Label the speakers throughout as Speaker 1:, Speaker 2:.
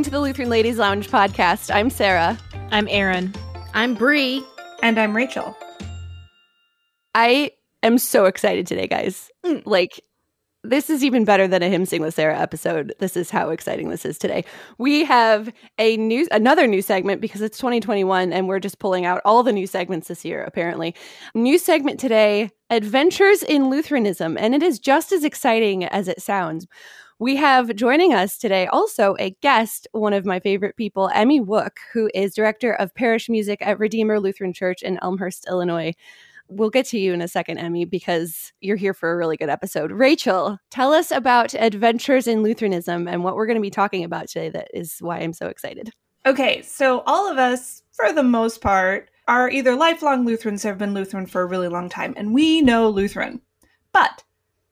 Speaker 1: listening to the Lutheran Ladies Lounge podcast. I'm Sarah.
Speaker 2: I'm Erin.
Speaker 3: I'm Bri.
Speaker 4: And I'm Rachel.
Speaker 1: I am so excited today, guys. Mm. Like, this is even better than a hymn sing with Sarah episode. This is how exciting this is today. We have a new another new segment because it's 2021 and we're just pulling out all the new segments this year apparently. New segment today, Adventures in Lutheranism, and it is just as exciting as it sounds. We have joining us today also a guest, one of my favorite people, Emmy Woock, who is director of parish music at Redeemer Lutheran Church in Elmhurst, Illinois we'll get to you in a second, Emmy, because you're here for a really good episode. Rachel, tell us about Adventures in Lutheranism and what we're going to be talking about today. That is why I'm so excited.
Speaker 4: Okay, so all of us, for the most part, are either lifelong Lutherans or have been Lutheran for a really long time, and we know Lutheran. But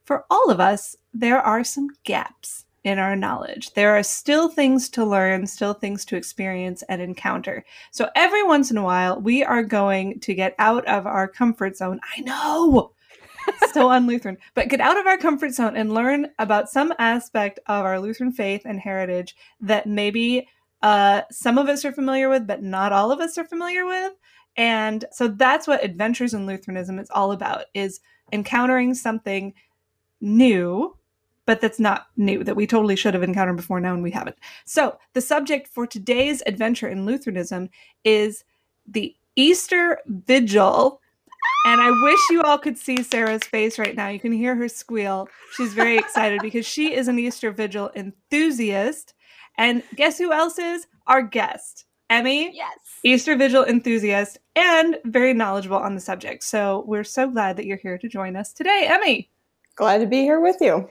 Speaker 4: for all of us, there are some gaps in our knowledge. There are still things to learn, still things to experience and encounter. So every once in a while, we are going to get out of our comfort zone. I know. so un-Lutheran, but get out of our comfort zone and learn about some aspect of our Lutheran faith and heritage that maybe uh, some of us are familiar with, but not all of us are familiar with. And so that's what Adventures in Lutheranism is all about: is encountering something new but that's not new, that we totally should have encountered before now and we haven't. So, the subject for today's adventure in Lutheranism is the Easter Vigil. And I wish you all could see Sarah's face right now. You can hear her squeal. She's very excited because she is an Easter Vigil enthusiast. And guess who else is? Our guest, Emmy.
Speaker 1: Yes.
Speaker 4: Easter Vigil enthusiast and very knowledgeable on the subject. So we're so glad that you're here to join us today, Emmy.
Speaker 5: Glad to be here with you.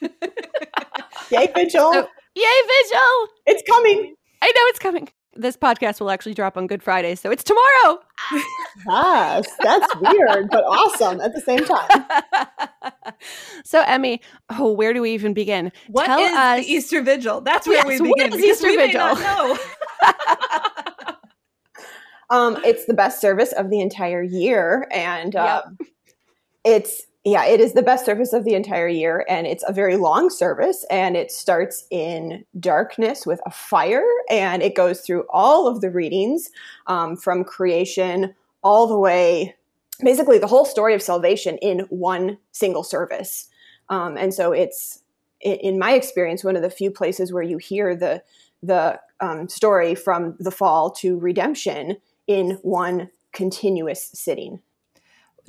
Speaker 5: Yay, Vigil! So,
Speaker 1: yay, Vigil!
Speaker 5: It's coming.
Speaker 1: I know it's coming. This podcast will actually drop on Good Friday, so it's tomorrow.
Speaker 5: yes, that's weird, but awesome at the same time.
Speaker 1: so, Emmy, oh, where do we even begin?
Speaker 4: What Tell is us... the Easter Vigil? That's where yes, we begin.
Speaker 1: What is Easter Vigil?
Speaker 4: No.
Speaker 5: um, it's the best service of the entire year, and uh, yep. it's yeah, it is the best service of the entire year, and it's a very long service. And it starts in darkness with a fire, and it goes through all of the readings um, from creation all the way, basically the whole story of salvation in one single service. Um, and so it's, in my experience, one of the few places where you hear the the um, story from the fall to redemption in one continuous sitting.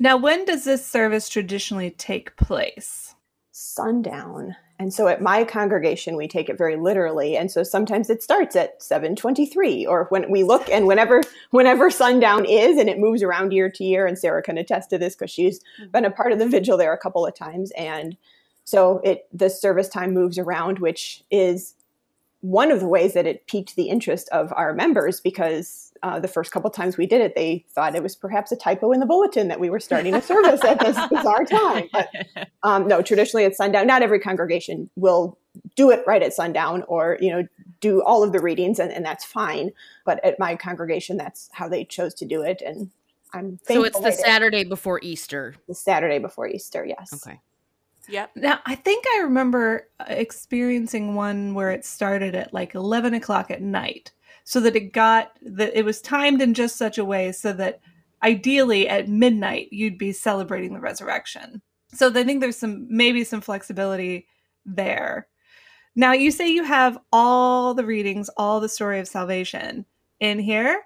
Speaker 4: Now, when does this service traditionally take place?
Speaker 5: Sundown. And so at my congregation, we take it very literally. And so sometimes it starts at 723 or when we look and whenever, whenever sundown is and it moves around year to year. And Sarah can attest to this because she's mm-hmm. been a part of the vigil there a couple of times. And so it, the service time moves around, which is one of the ways that it piqued the interest of our members because uh, the first couple times we did it, they thought it was perhaps a typo in the bulletin that we were starting a service at this bizarre time. But um, no, traditionally it's sundown. Not every congregation will do it right at sundown or you know do all of the readings, and, and that's fine. But at my congregation, that's how they chose to do it, and I'm
Speaker 3: so it's the Saturday before Easter.
Speaker 5: The Saturday before Easter, yes.
Speaker 3: Okay.
Speaker 4: Yep. Now, I think I remember uh, experiencing one where it started at like 11 o'clock at night so that it got that it was timed in just such a way so that ideally at midnight you'd be celebrating the resurrection. So I think there's some maybe some flexibility there. Now you say you have all the readings, all the story of salvation in here.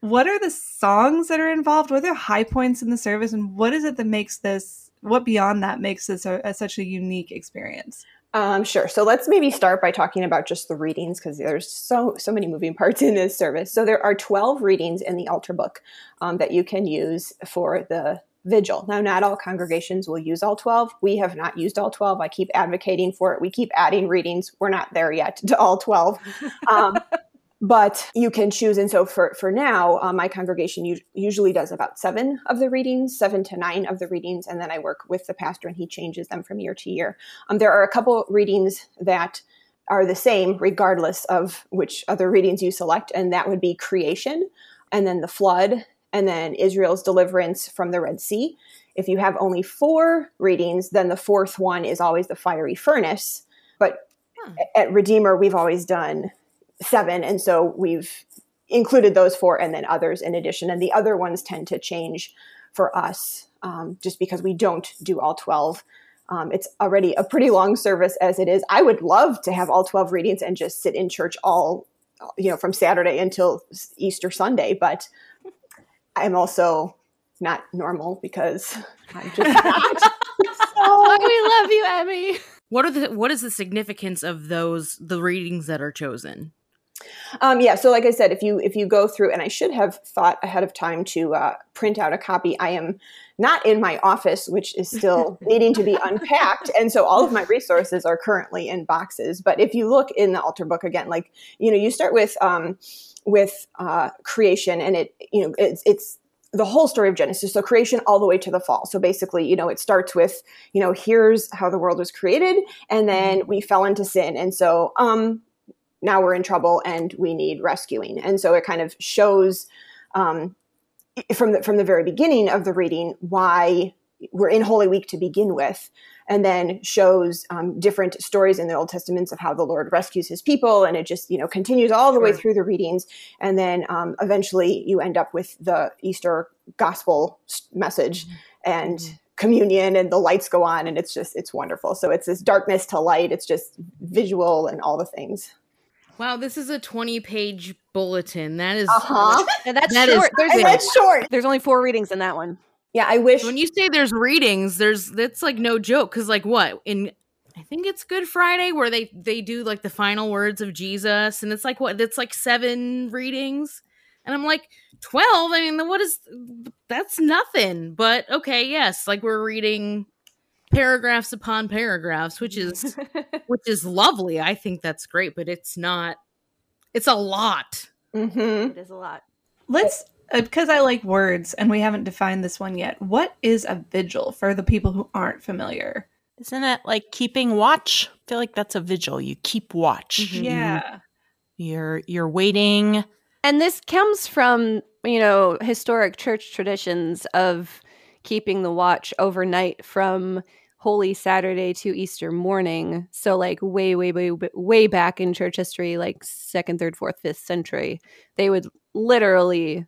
Speaker 4: What are the songs that are involved? What are the high points in the service, and what is it that makes this? What beyond that makes this a, a such a unique experience?
Speaker 5: Um, sure. So let's maybe start by talking about just the readings because there's so so many moving parts in this service. So there are 12 readings in the altar book um, that you can use for the vigil. Now, not all congregations will use all 12. We have not used all 12. I keep advocating for it. We keep adding readings. We're not there yet to all 12. Um, but you can choose. And so for, for now, uh, my congregation u- usually does about seven of the readings, seven to nine of the readings. And then I work with the pastor and he changes them from year to year. Um, there are a couple readings that are the same regardless of which other readings you select. And that would be creation and then the flood and then Israel's deliverance from the Red Sea. If you have only four readings, then the fourth one is always the fiery furnace. But hmm. at Redeemer, we've always done seven. And so we've included those four and then others in addition. And the other ones tend to change for us um, just because we don't do all 12. Um, it's already a pretty long service as it is. I would love to have all 12 readings and just sit in church all, you know, from Saturday until Easter Sunday. But I'm also not normal because I'm just not.
Speaker 1: oh, we love you, Emmy.
Speaker 3: What are the what is the significance of those the readings that are chosen?
Speaker 5: Um, yeah, so like I said, if you if you go through, and I should have thought ahead of time to uh, print out a copy. I am not in my office, which is still needing to be unpacked, and so all of my resources are currently in boxes. But if you look in the altar book again, like you know, you start with um, with uh, creation, and it you know it's, it's the whole story of Genesis, so creation all the way to the fall. So basically, you know, it starts with, you know, here's how the world was created, and then we fell into sin, and so um, now we're in trouble and we need rescuing. And so it kind of shows um, from the from the very beginning of the reading why we're in Holy Week to begin with, and then shows um, different stories in the Old Testaments of how the Lord rescues His people, and it just you know continues all the sure. way through the readings, and then um, eventually you end up with the Easter Gospel message mm-hmm. and. Mm-hmm. communion and the lights go on and it's just it's wonderful so it's this darkness to light it's just visual and all the things
Speaker 3: Wow, this is a 20 page bulletin. That is
Speaker 5: uh-huh.
Speaker 1: that's that short.
Speaker 5: Is, there's, that's short.
Speaker 1: There's only four readings in that one.
Speaker 5: Yeah, I wish
Speaker 3: when you say there's readings, there's that's like no joke because like what in I think it's Good Friday where they they do like the final words of Jesus, and it's like what it's like seven readings, and I'm like twelve. I mean, what is that's nothing, but okay, yes, like we're reading paragraphs upon paragraphs, which is which is lovely. I think that's great, but it's not. It's a lot.
Speaker 1: Mm-hmm. It is a lot.
Speaker 4: Let's because uh, I like words, and we haven't defined this one yet. What is a vigil for the people who aren't familiar?
Speaker 2: Isn't it like keeping watch? I feel like that's a vigil. You keep watch.
Speaker 4: Mm-hmm. Yeah.
Speaker 2: You're you're waiting.
Speaker 1: And this comes from, you know, historic church traditions of keeping the watch overnight from Holy Saturday to Easter morning. So, like, way, way, way, way back in church history, like second, third, fourth, fifth century, they would literally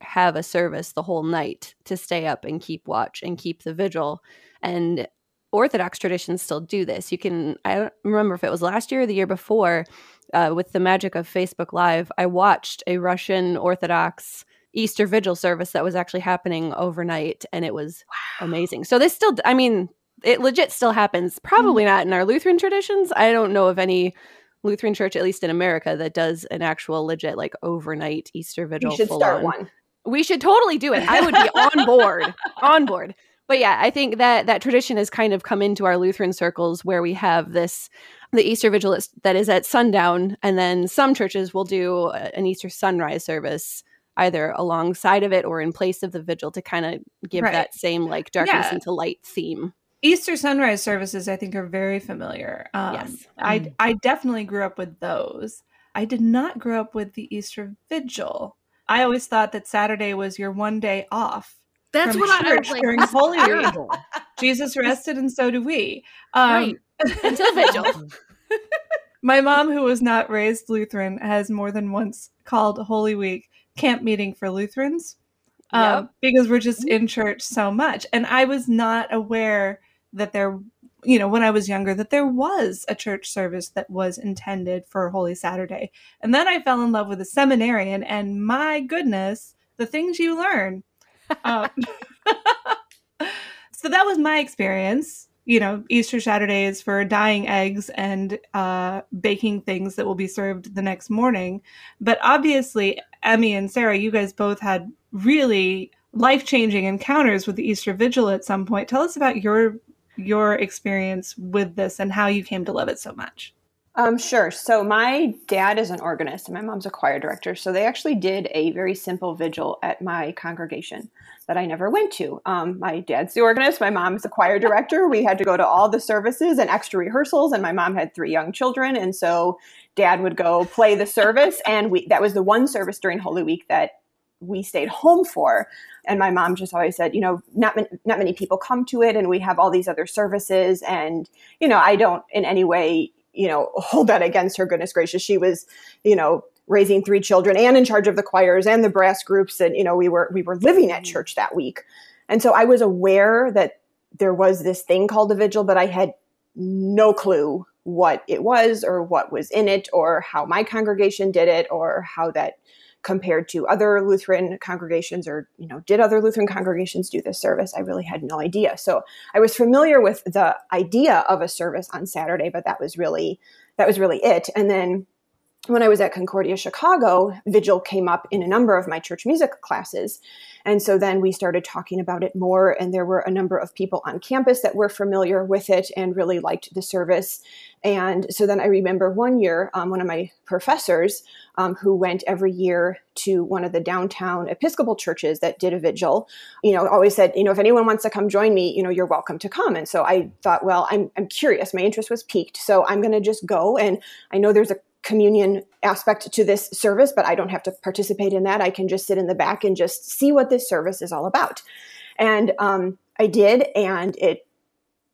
Speaker 1: have a service the whole night to stay up and keep watch and keep the vigil. And Orthodox traditions still do this. You can, I don't remember if it was last year or the year before, uh, with the magic of Facebook Live, I watched a Russian Orthodox Easter vigil service that was actually happening overnight, and it was wow. amazing. So this still, I mean, it legit still happens. Probably mm. not in our Lutheran traditions. I don't know of any Lutheran church, at least in America, that does an actual legit like overnight Easter vigil.
Speaker 5: We should start on. one.
Speaker 1: We should totally do it. I would be on board. On board. But yeah, I think that that tradition has kind of come into our Lutheran circles where we have this the Easter vigil that is at sundown, and then some churches will do an Easter sunrise service either alongside of it or in place of the vigil to kind of give right. that same like darkness yeah. into light theme.
Speaker 4: Easter sunrise services, I think, are very familiar. Um, yes, I mm. I definitely grew up with those. I did not grow up with the Easter Vigil. I always thought that Saturday was your one day off.
Speaker 3: That's what I was like.
Speaker 4: During Holy Week, Jesus rested, and so do we. Um, right.
Speaker 1: Until Vigil.
Speaker 4: My mom, who was not raised Lutheran, has more than once called Holy Week camp meeting for Lutherans um, yep. because we're just in church so much. And I was not aware that there you know when i was younger that there was a church service that was intended for holy saturday and then i fell in love with a seminarian and my goodness the things you learn um, so that was my experience you know easter saturday is for dyeing eggs and uh, baking things that will be served the next morning but obviously emmy and sarah you guys both had really life-changing encounters with the easter vigil at some point tell us about your your experience with this and how you came to love it so much.
Speaker 5: Um, sure. So my dad is an organist and my mom's a choir director. So they actually did a very simple vigil at my congregation that I never went to. Um, my dad's the organist. My mom's the choir director. We had to go to all the services and extra rehearsals. And my mom had three young children, and so dad would go play the service. And we that was the one service during Holy Week that we stayed home for. And my mom just always said, you know, not not many people come to it, and we have all these other services, and you know, I don't in any way you know, hold that against her. Goodness gracious, she was, you know, raising three children and in charge of the choirs and the brass groups, and you know, we were we were living at mm-hmm. church that week, and so I was aware that there was this thing called a vigil, but I had no clue what it was or what was in it or how my congregation did it or how that compared to other Lutheran congregations or, you know, did other Lutheran congregations do this service? I really had no idea. So I was familiar with the idea of a service on Saturday, but that was really, that was really it. And then when I was at Concordia Chicago, Vigil came up in a number of my church music classes. And so then we started talking about it more, and there were a number of people on campus that were familiar with it and really liked the service. And so then I remember one year, um, one of my professors um, who went every year to one of the downtown Episcopal churches that did a vigil, you know, always said, you know, if anyone wants to come join me, you know, you're welcome to come. And so I thought, well, I'm, I'm curious. My interest was piqued. So I'm going to just go. And I know there's a communion aspect to this service, but I don't have to participate in that. I can just sit in the back and just see what this service is all about. And um, I did, and it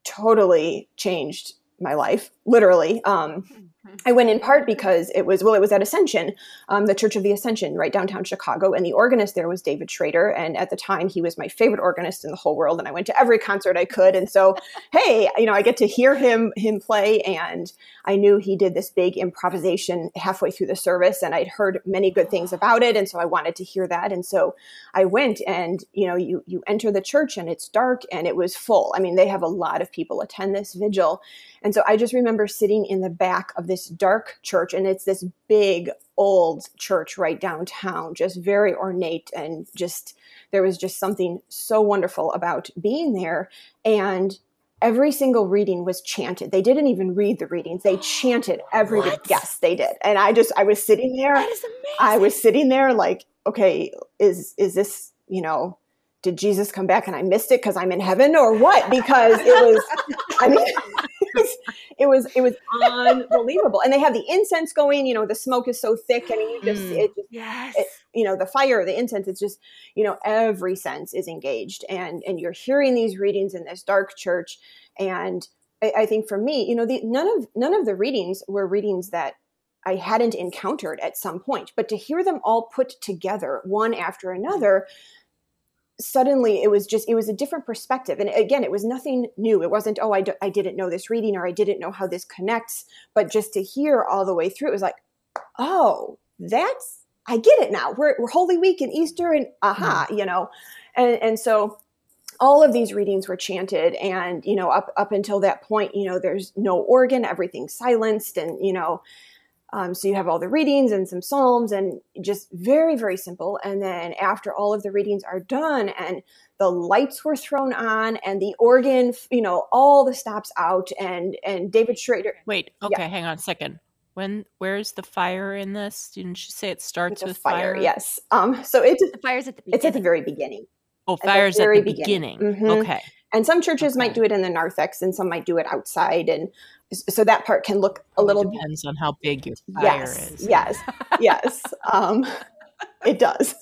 Speaker 5: totally changed my life, literally. Um. I went in part because it was well, it was at Ascension, um, the Church of the Ascension, right downtown Chicago, and the organist there was David Schrader, and at the time he was my favorite organist in the whole world, and I went to every concert I could, and so hey, you know, I get to hear him him play, and I knew he did this big improvisation halfway through the service, and I'd heard many good things about it, and so I wanted to hear that, and so I went, and you know, you you enter the church and it's dark and it was full. I mean, they have a lot of people attend this vigil, and so I just remember sitting in the back of this dark church, and it's this big old church right downtown, just very ornate and just there was just something so wonderful about being there. And every single reading was chanted. They didn't even read the readings. They chanted every
Speaker 1: What?
Speaker 5: yes, they did. And I just I was sitting there
Speaker 1: That is amazing.
Speaker 5: I was sitting there like, okay, is is this, you know, did Jesus come back and I missed it because I'm in heaven or what? Because it was, I mean, was, it was it was unbelievable. And they have the incense going. You know, the smoke is so thick. I mean, you just
Speaker 2: Mm.
Speaker 5: it just
Speaker 1: yes.
Speaker 5: it, you know the fire the incense it's just you know every sense is engaged and and you're hearing these readings in this dark church and i, I think for me you know the none of none of the readings were readings that i hadn't encountered at some point but to hear them all put together one after another suddenly it was just it was a different perspective. And again it was nothing new. It wasn't oh I d- I didn't know this reading or i didn't know how this connects. But just to hear all the way through it was like oh that's i get it now. We're, we're holy week and easter and aha mm-hmm. you know? And and so all of these readings were chanted and you know up up until that point you know there's no organ everything's silenced and you know um, so you have all the readings and some psalms and just very very simple and then after all of the readings are done and the lights were thrown on and the organ you know all the stops out and and david schrader
Speaker 2: Wait, okay, hang on a second. When where's the fire in this? Didn't you say it starts
Speaker 5: with
Speaker 2: with
Speaker 5: fire,
Speaker 2: fire?
Speaker 5: yes um so it's
Speaker 1: the fire's at the
Speaker 5: it's at the very beginning
Speaker 2: Oh,
Speaker 5: the
Speaker 2: fire's at
Speaker 5: very
Speaker 2: the
Speaker 5: beginning.
Speaker 2: beginning.
Speaker 5: Mhm.
Speaker 2: Okay.
Speaker 5: and some churches might do it in the narthex and some might do it outside and s- so that part can look a little
Speaker 2: depends on how big your fire
Speaker 5: yes
Speaker 2: is.
Speaker 5: yes yes um it does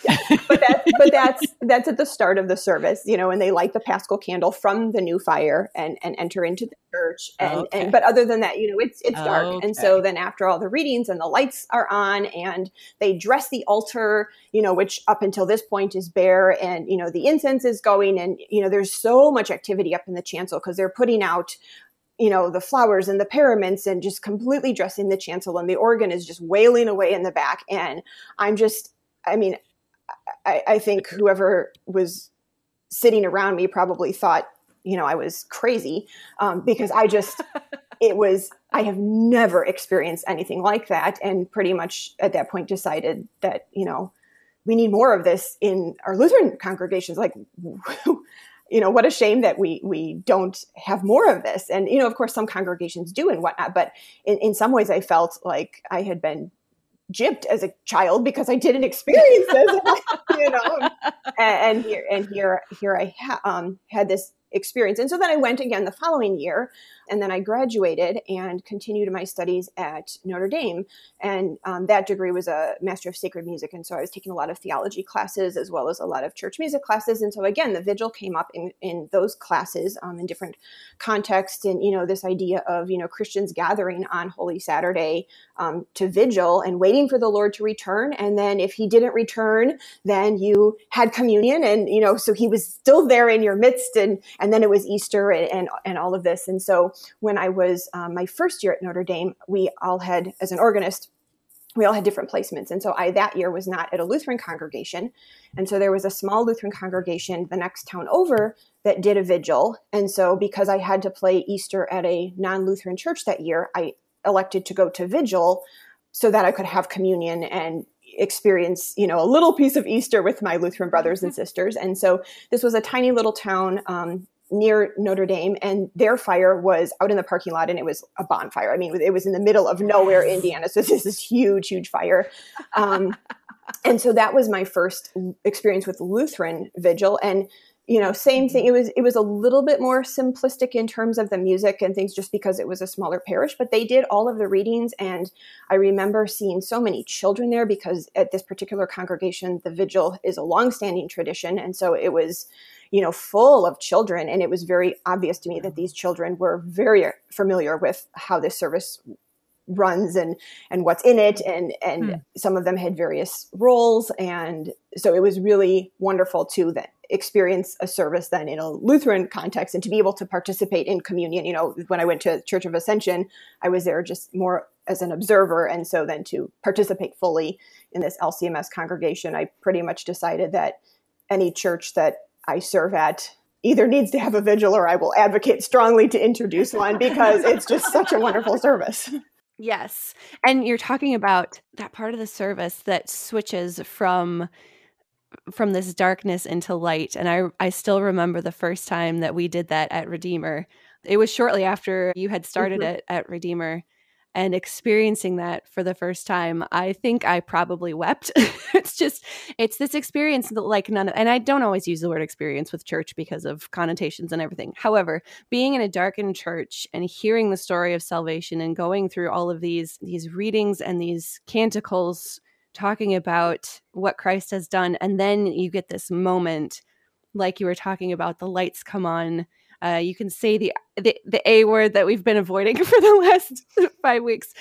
Speaker 5: but that's but that's that's at the start of the service you know and they light the paschal candle from the new fire and and enter into the church and
Speaker 2: Okay.
Speaker 5: and but other than that you know it's it's dark and so then after all the readings and the lights are on and they dress the altar you know which up until this point is bare and you know the incense is going and you know there's so much activity up in the chancel because they're putting out you know the flowers and the paraments and just completely dressing the chancel and the organ is just wailing away in the back. And i'm just i mean i, I think whoever was sitting around me probably thought you know i was crazy um, because i just it was i have never experienced anything like that and pretty much at that point decided that you know we need more of this in our lutheran congregations. Like you know what a shame that we we don't have more of this. And you know of course some congregations do and whatnot but in, in some ways i felt like i had been gypped as a child because i didn't experience this you know and, and here and here here i ha- um, had this experience. And so then i went again the following year And then I graduated and continued my studies at Notre Dame. And um, that degree was a Master of Sacred Music. And so I was taking a lot of theology classes as well as a lot of church music classes. And so again, the vigil came up in, in those classes um, in different contexts. And, you know, this idea of, you know, Christians gathering on Holy Saturday um, to vigil and waiting for the Lord to return. And then if he didn't return, then you had communion. And, you know, so he was still there in your midst. And, and then it was Easter and, and, and all of this. And so when I was um, my first year at Notre Dame, we all had, as an organist, we all had different placements. And so I that year was not at a Lutheran congregation. And so there was a small Lutheran congregation the next town over that did a vigil. And so because I had to play Easter at a non-Lutheran church that year, I elected to go to vigil so that I could have communion and experience, you know, a little piece of Easter with my Lutheran brothers and sisters. And so this was a tiny little town um, near Notre Dame, and their fire was out in the parking lot, and it was a bonfire. I mean, it was in the middle of nowhere, Indiana. So this is huge, huge fire. Um, and so that was my first experience with Lutheran vigil, and you know, same thing. It was it was a little bit more simplistic in terms of the music and things, just because it was a smaller parish. But they did all of the readings, and I remember seeing so many children there because at this particular congregation, the vigil is a long-standing tradition, and so it was you know, full of children. And it was very obvious to me that these children were very familiar with how this service runs and and what's in it. And and hmm. some of them had various roles. And so it was really wonderful to that experience a service then in a Lutheran context and to be able to participate in communion. You know when I went to Church of Ascension I was there just more as an observer. And so then to participate fully in this LCMS congregation I pretty much decided that any church that I serve at either needs to have a vigil or I will advocate strongly to introduce one because it's just such a wonderful service.
Speaker 1: Yes. And you're talking about that part of the service that switches from from this darkness into light and I I still remember the first time that we did that at Redeemer. It was shortly after you had started mm-hmm. it at Redeemer and experiencing that for the first time, I think I probably wept. it's just, it's this experience that, like, none of, and I don't always use the word experience with church because of connotations and everything. However, being in a darkened church and hearing the story of salvation and going through all of these, these readings and these canticles talking about what Christ has done, and then you get this moment, like you were talking about, the lights come on uh, you can say the, the the A word that we've been avoiding for the last five weeks.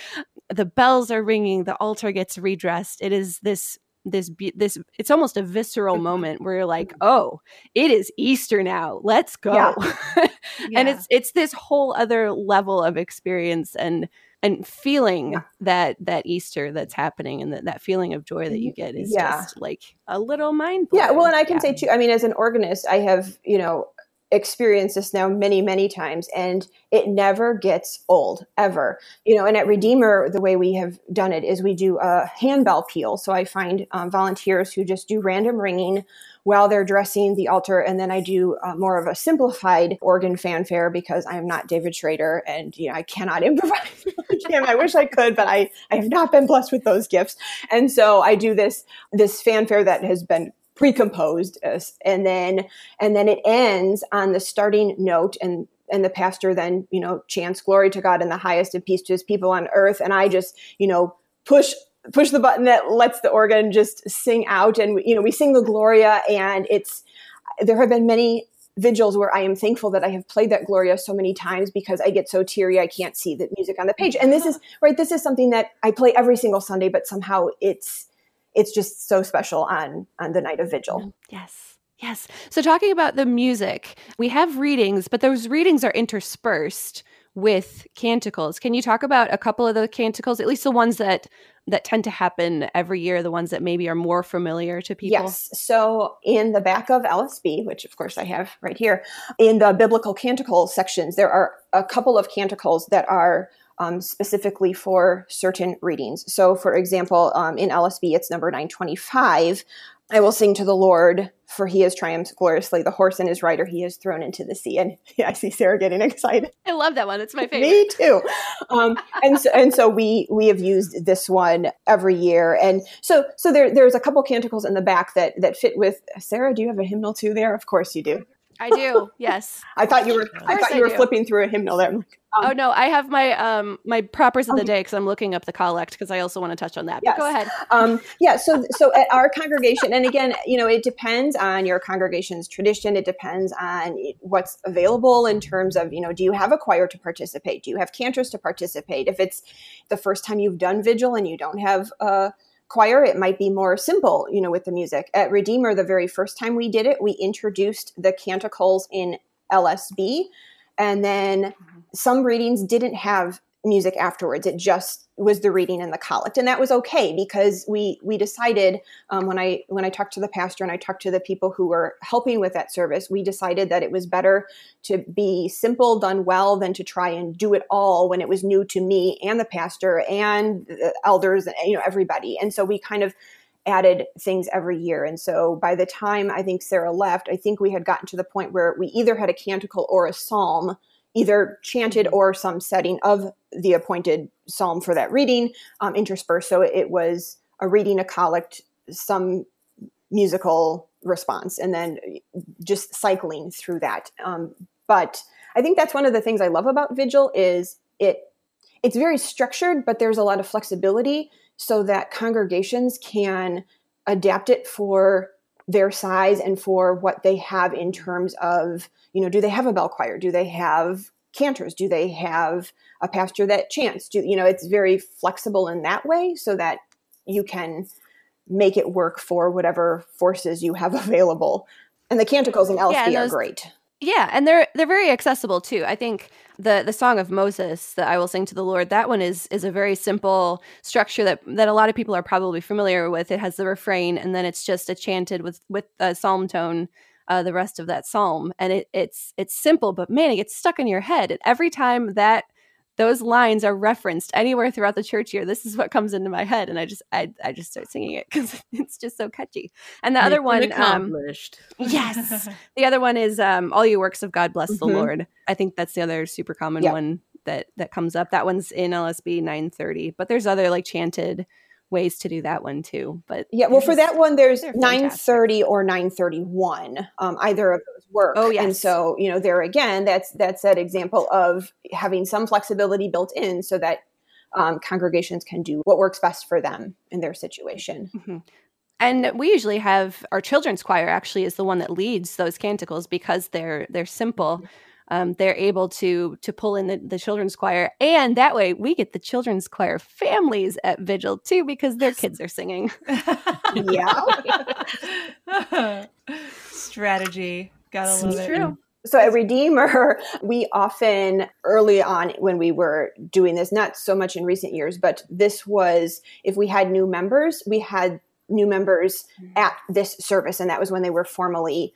Speaker 1: The bells are ringing. The altar gets redressed. It is this this this it's almost a visceral mm-hmm. moment where you're like mm-hmm. oh it is easter now let's go yeah. yeah. and it's it's this whole other level of experience and and feeling yeah. that that easter that's happening and that, that feeling of joy that you mm-hmm. get is just like a little mind
Speaker 5: yeah well and i can say too i mean as an organist i have you know experienced this now many many times and it never gets old ever. You know and at redeemer the way we have done it is we do a handbell peal so i find um, volunteers who just do random ringing while they're dressing the altar and then i do uh, more of a simplified organ fanfare because i am not david schrader and you know i cannot improvise. Him i wish i could but i i have not been blessed with those gifts. And so i do this this fanfare that has been pre-composed uh, and then and then it ends on the starting note and and the pastor then you know chants glory to god in the highest and peace to his people on earth and i just you know push push the button that lets the organ just sing out and you know we sing the gloria and it's there have been many vigils where I am thankful that I have played that Gloria so many times because I get so teary I can't see the music on the page. And this is right. This is something that I play every single Sunday, but somehow it's it's just so special on on the night of vigil. Mm-hmm.
Speaker 1: Yes. Yes. So talking about the music, we have readings, but those readings are interspersed with canticles. Can you talk about a couple of the canticles, at least the ones that that tend to happen every year, the ones that maybe are more familiar to people?
Speaker 5: Yes. So in the back of LSB, which of course I have right here, in the biblical canticle sections, there are a couple of canticles that are um, specifically for certain readings. So, for example, um, in LSB, it's number 925. I will sing to the Lord, for he has triumphed gloriously. The horse and his rider he has thrown into the sea. And yeah, I see Sarah getting excited.
Speaker 1: I love that one. It's my favorite.
Speaker 5: Me too. Um, and so, and so we we have used this one every year. And so so there there's a couple canticles in the back that that fit with Sarah. Do you have a hymnal too there? Of course you do.
Speaker 1: I do. Yes.
Speaker 5: I thought you were. I thought
Speaker 1: I
Speaker 5: you were
Speaker 1: do.
Speaker 5: flipping through a hymnal there. I'm like, um,
Speaker 1: oh no, I have my um my propers of the
Speaker 5: Um,
Speaker 1: day because I'm looking up the collect because I also want to touch on that. But go ahead.
Speaker 5: um, yeah so so at our congregation and again you know it depends on your congregation's tradition it depends on what's available in terms of you know do you have a choir to participate do you have cantors to participate if it's the first time you've done vigil and you don't have a choir it might be more simple you know with the music at redeemer the very first time we did it we introduced the canticles in lsb and then some readings didn't have music afterwards. It just was the reading and the collect. And that was okay because we we decided um, when i when i talked to the pastor and i talked to the people who were helping with that service we decided that it was better to be simple done well than to try and do it all when it was new to me and the pastor and the elders and you know everybody. And so we kind of added things every year. And so by the time i think sarah left i think we had gotten to the point where we either had a canticle or a psalm either chanted or some setting of the appointed psalm for that reading um, interspersed. So it was a reading, a collect, some musical response, and then just cycling through that. Um, but I think that's one of the things I love about Vigil is it it's very structured, but there's a lot of flexibility so that congregations can adapt it for their size and for what they have in terms of you know do they have a bell choir? Do they have cantors? Do they have a pastor that chants? Do you know it's very flexible in that way so that you can make it work for whatever forces you have available. And the canticles in lsb
Speaker 1: Yeah, and
Speaker 5: are great.
Speaker 1: Yeah, and they're they're very accessible too. I think the the song of Moses that I will sing to the Lord that one is is a very simple structure that that a lot of people are probably familiar with. It has the refrain and then it's just a chanted with with a psalm tone uh, the rest of that psalm and it it's it's simple but man it gets stuck in your head and every time that those lines are referenced anywhere throughout the church year this is what comes into my head and I just I, I just start singing it because it's just so catchy and the other
Speaker 3: Mission
Speaker 1: one um. Yes. The other one is um, "All You Works of God Bless the
Speaker 5: Mhm.
Speaker 1: Lord." I think that's the other super common
Speaker 5: Yep.
Speaker 1: one that that comes up. That one's in LSB 930, but there's other like chanted ways to do that one too. But
Speaker 5: yeah well for
Speaker 1: just-
Speaker 5: that one there's 930 or 931 um, either of those work
Speaker 1: Oh,
Speaker 5: yeah.
Speaker 1: and
Speaker 5: so you know there again that's that's that example of having some flexibility built in so that um, congregations can do what works best for them in their situation
Speaker 1: Mhm. And we usually have our children's choir actually is the one that leads those canticles because they're they're simple. Um, they're able to to pull in the, the children's choir, and that way we get the children's choir families at Vigil too because their kids are singing.
Speaker 5: Yeah.
Speaker 4: Strategy. Gotta
Speaker 1: It's
Speaker 4: love it.
Speaker 1: true.
Speaker 5: so at redeemer we often early on when we were doing this not so much in recent years but this was if we had new members we had new members at this service and that was when they were formally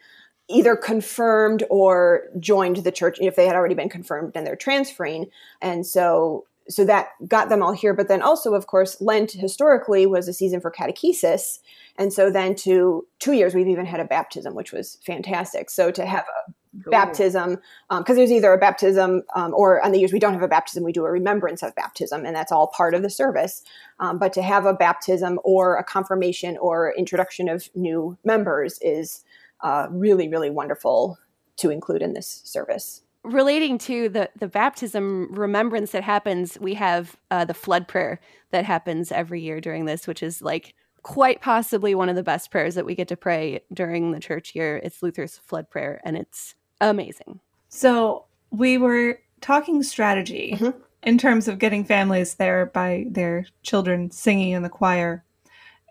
Speaker 5: either confirmed or joined the church. If they had already been confirmed and they're transferring. And so so that got them all here. But then also of course lent historically was a season for catechesis. And so then to two years we've even had a baptism which was fantastic. So to have a baptism because there's either a baptism um, or on the years we don't have a baptism we do a remembrance of baptism and that's all part of the service. Um, but to have a baptism or a confirmation or introduction of new members is uh, really really wonderful to include in this service
Speaker 1: relating to the the baptism remembrance that happens we have uh, the flood prayer that happens every year during this which is like quite possibly one of the best prayers that we get to pray during the church year it's luther's flood prayer and it's amazing
Speaker 4: So we were talking strategy
Speaker 5: Mhm.
Speaker 4: in terms of getting families there by their children singing in the choir.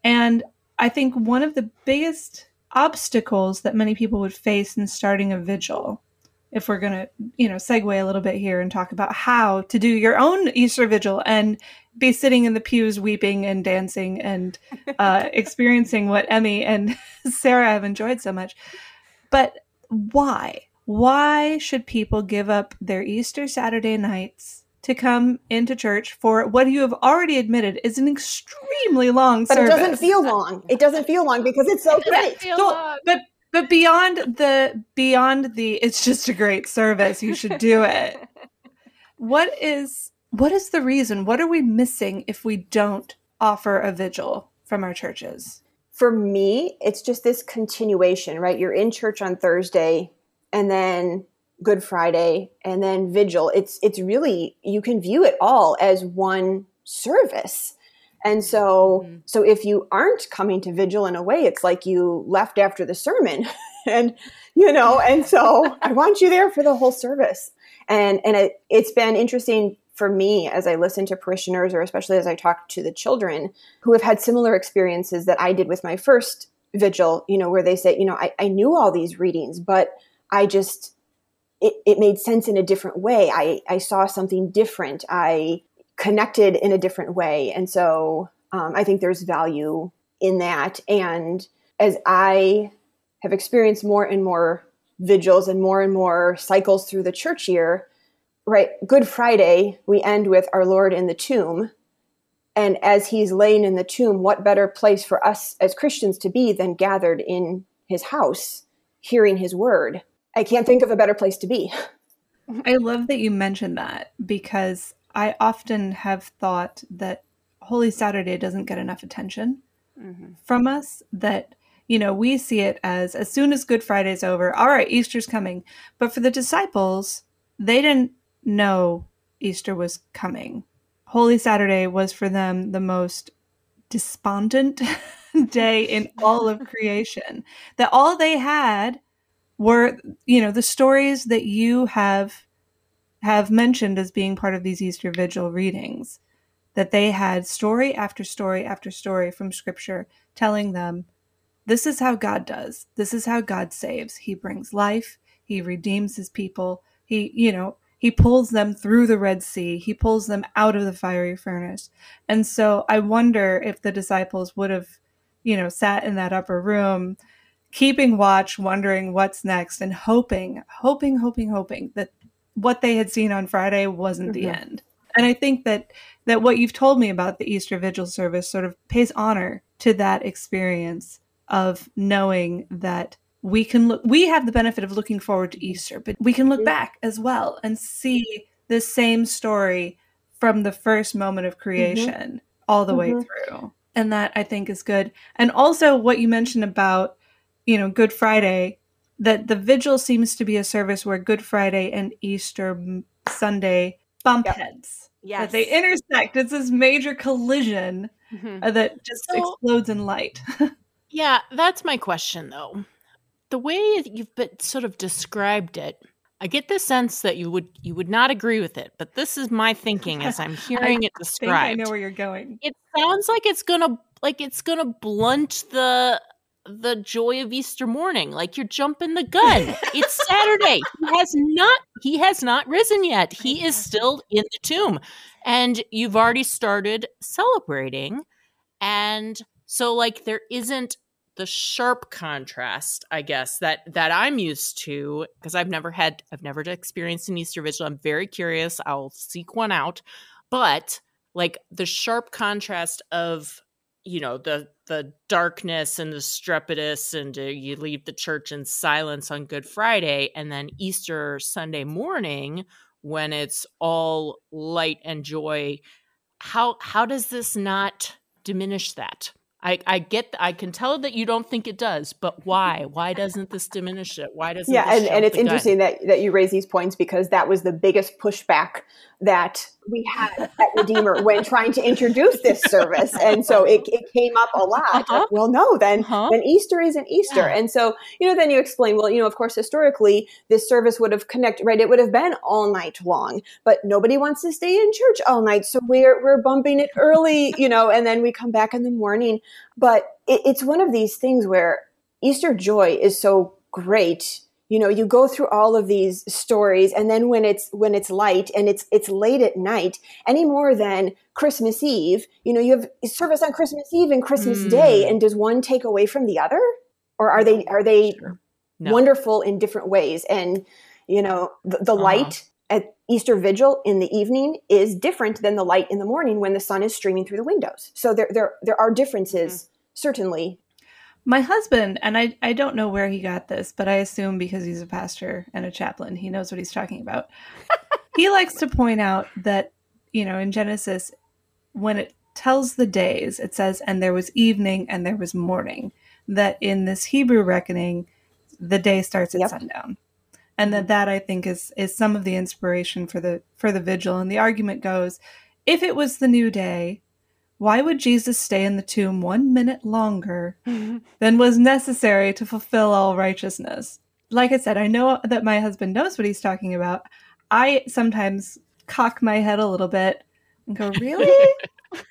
Speaker 4: And I think one of the biggest obstacles that many people would face in starting a vigil, if we're going to, you know, segue a little bit here and talk about how to do your own Easter vigil and be sitting in the pews weeping and dancing and uh, experiencing what Emmy and Sarah have enjoyed so much. But why? Why should people give up their Easter Saturday nights to come into church for what you have already admitted is an extremely long service.
Speaker 5: but
Speaker 4: service?
Speaker 5: it doesn't feel long it doesn't feel long because it's so great
Speaker 4: So- but but beyond the beyond the it's just a great service you should do it what is what is the reason what are we missing if we don't offer a vigil from our churches
Speaker 5: for me, it's just this continuation, right? You're in church on Thursday, and then Good Friday, and then Vigil. It's it's really you can view it all as one service. And so
Speaker 3: Mhm.
Speaker 5: so if you aren't coming to Vigil in a way, it's like you left after the sermon. and you know, and so I want you there for the whole service. And and it, it's been interesting for me as I listen to parishioners or especially as I talk to the children who have had similar experiences that I did with my first vigil, you know, where they say, you know, I, I knew all these readings, but I just it, it made sense in a different way. I, I saw something different. I connected in a different way. And so um, I think there's value in that. And as I have experienced more and more vigils and more and more cycles through the church year, right? Good Friday, we end with our Lord in the tomb. And as he's laying in the tomb, what better place for us as Christians to be than gathered in his house, hearing his word? I can't think of a better place to be.
Speaker 4: I love that you mentioned that because I often have thought that Holy Saturday doesn't get enough attention
Speaker 1: Mhm.
Speaker 4: from us. That, you know, we see it as as soon as Good Friday's over, all right, Easter's coming. But for the disciples, they didn't know Easter was coming. Holy Saturday was for them the most despondent day in all of creation. That all they had were, you know, the stories that you have have mentioned as being part of these Easter Vigil readings. That they had story after story after story from Scripture telling them, this is how God does. This is how God saves. He brings life. He redeems his people. He, you know, he pulls them through the Red Sea. He pulls them out of the fiery furnace. And so I wonder if the disciples would have, you know, sat in that upper room, keeping watch, wondering what's next, and hoping, hoping, hoping, hoping that what they had seen on Friday wasn't the
Speaker 5: Mhm.
Speaker 4: end. And I think that that what you've told me about the Easter Vigil service sort of pays honor to that experience of knowing that we can look we have the benefit of looking forward to Easter, but we can look
Speaker 5: Mhm.
Speaker 4: back as well and see the same story from the first moment of creation all the way
Speaker 5: Mhm.
Speaker 4: through. And that I think is good. And also what you mentioned about, you know, Good Friday, that the vigil seems to be a service where Good Friday and Easter Sunday bump
Speaker 5: Yep.
Speaker 4: heads. Yeah, they intersect. It's this major collision
Speaker 1: Mhm.
Speaker 4: uh, that just
Speaker 2: So-
Speaker 4: explodes in light.
Speaker 2: Yeah, that's my question though. The way that you've been sort of described it, I get the sense that you would you would not agree with it, but this is my thinking as I'm hearing it
Speaker 4: described. I know where you're going.
Speaker 2: it sounds like it's gonna like it's gonna blunt the the joy of Easter morning. Like you're jumping the gun. it's Saturday. He has not he has not risen yet. He is still in the tomb. And you've already started celebrating. And so like there isn't the sharp contrast, I guess, that that I'm used to because I've never had I've never experienced an Easter vigil. I'm very curious. I'll seek one out. But like the sharp contrast of you know the the darkness and the strepitus and uh, you leave the church in silence on good friday and then easter sunday morning when it's all light and joy how how does this not diminish that? I i get i can tell that you don't think it does but why? Why doesn't this diminish it? Why doesn't
Speaker 5: yeah,
Speaker 2: this
Speaker 5: and, and it's
Speaker 2: the gun?
Speaker 5: interesting that, that you raise these points because that was the biggest pushback that we had at Redeemer when trying to introduce this service. And so it, it came up a lot.
Speaker 2: Uh-huh.
Speaker 5: Well, no, then
Speaker 2: Uh-huh.
Speaker 5: then Easter isn't Easter.
Speaker 2: Yeah.
Speaker 5: And so, you know, then you explain, well, you know, of course, historically, this service would have connected, right? It would have been all night long, but nobody wants to stay in church all night. So we're, we're bumping it early, you know, and then we come back in the morning. But it, it's one of these things where Easter joy is so great. You know, you go through all of these stories, and then when it's when it's light and it's it's late at night, any more than Christmas Eve, you know, you have service on Christmas Eve and Christmas
Speaker 2: Mm.
Speaker 5: Day, and does one take away from the other, or are they are they
Speaker 2: Sure. No.
Speaker 5: wonderful in different ways? And you know, the, the
Speaker 2: Uh-huh.
Speaker 5: light at Easter Vigil in the evening is different than the light in the morning when the sun is streaming through the windows. So there there there are differences certainly.
Speaker 4: My husband, and I, I don't know where he got this, but I assume because he's a pastor and a chaplain, he knows what he's talking about. he likes to point out that, you know, in Genesis, when it tells the days, it says, and there was evening and there was morning. That in this Hebrew reckoning, the day starts at
Speaker 5: Yep.
Speaker 4: sundown. and that mm-hmm. that I think is is some of the inspiration for the for the vigil. And the argument goes, if it was the new day, why would Jesus stay in the tomb one minute longer than was necessary to fulfill all righteousness? Like I said, I know that my husband knows what he's talking about. I sometimes cock my head a little bit and go, "Really?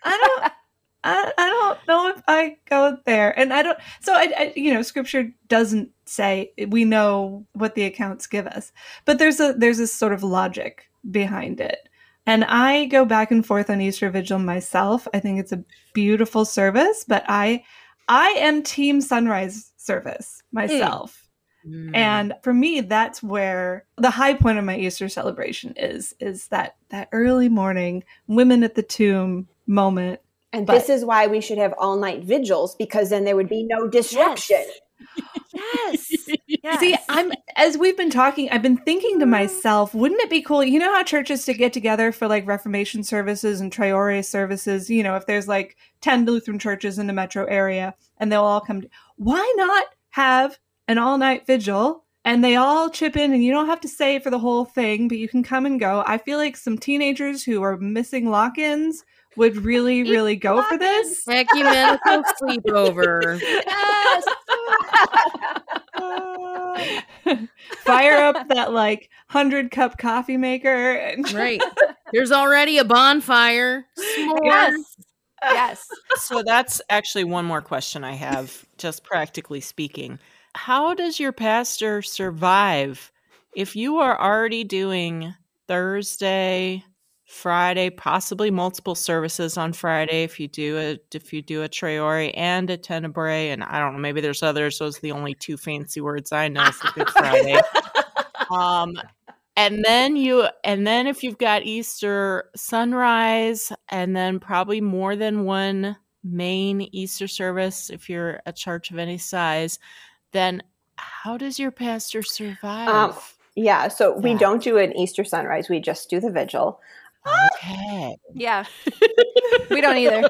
Speaker 4: I don't." I, I don't know if I go there, and I don't. So I, I, you know, Scripture doesn't say we know what the accounts give us, but there's a there's this sort of logic behind it, and I go back and forth on Easter Vigil myself. I think it's a beautiful service, but I I am Team Sunrise service myself.
Speaker 2: Mm.
Speaker 4: And for me, that's where the high point of my Easter celebration is is that that early morning women at the tomb moment.
Speaker 5: And
Speaker 4: But-
Speaker 5: this is why we should have all night vigils because then there would be no disruption.
Speaker 1: Yes.
Speaker 4: See, I'm as we've been talking, I've been thinking to mm-hmm. myself, wouldn't it be cool? You know how churches to get together for like Reformation services and Tre Ore services, you know, if there's like 10 Lutheran churches in the metro area and they'll all come to, why not have an all-night vigil and they all chip in and you don't have to stay for the whole thing, but you can come and go. I feel like some teenagers who are missing lock-ins would really, really go for this.
Speaker 3: Ecumenical sleepover.
Speaker 1: yes.
Speaker 4: Fire up that like hundred cup coffee maker and
Speaker 3: Right. There's already a bonfire. S'mores.
Speaker 1: yes. Yes.
Speaker 2: so that's actually one more question I have, just practically speaking. How does your pastor survive if you are already doing Thursday, Friday, possibly multiple services on Friday if you do a if you do a Tre Ore and a Tenebrae, and I don't know, maybe there's others. Those are the only two fancy words I know for Good Friday. um and then you and then if you've got easter sunrise and then probably more than one main easter service if you're a church of any size then how does your pastor survive
Speaker 5: Yeah, so we don't do an Easter sunrise, we just do the vigil.
Speaker 2: Okay
Speaker 1: Yeah. We don't either.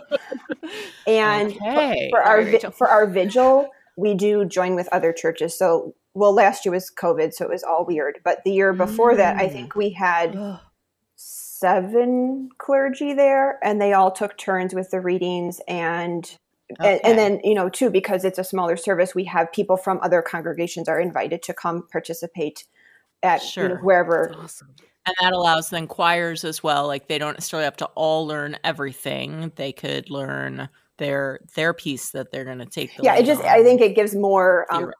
Speaker 5: And
Speaker 2: okay
Speaker 5: for our vi- for our vigil, we do join with other churches. So, well, last year was COVID, so it was all weird. But the year before that, I
Speaker 2: Mm.
Speaker 5: think we had seven clergy there, and they all took turns with the readings. And and,
Speaker 2: Okay.
Speaker 5: and then you know too, because it's a smaller service, we have people from other congregations are invited to come participate at you know,
Speaker 2: Sure.
Speaker 5: wherever.
Speaker 3: Awesome.
Speaker 2: And that allows then choirs as well like they don't necessarily have to all learn everything they could learn their their piece that they're going to take the
Speaker 5: Yeah, it just
Speaker 2: on,
Speaker 5: I think it gives more um,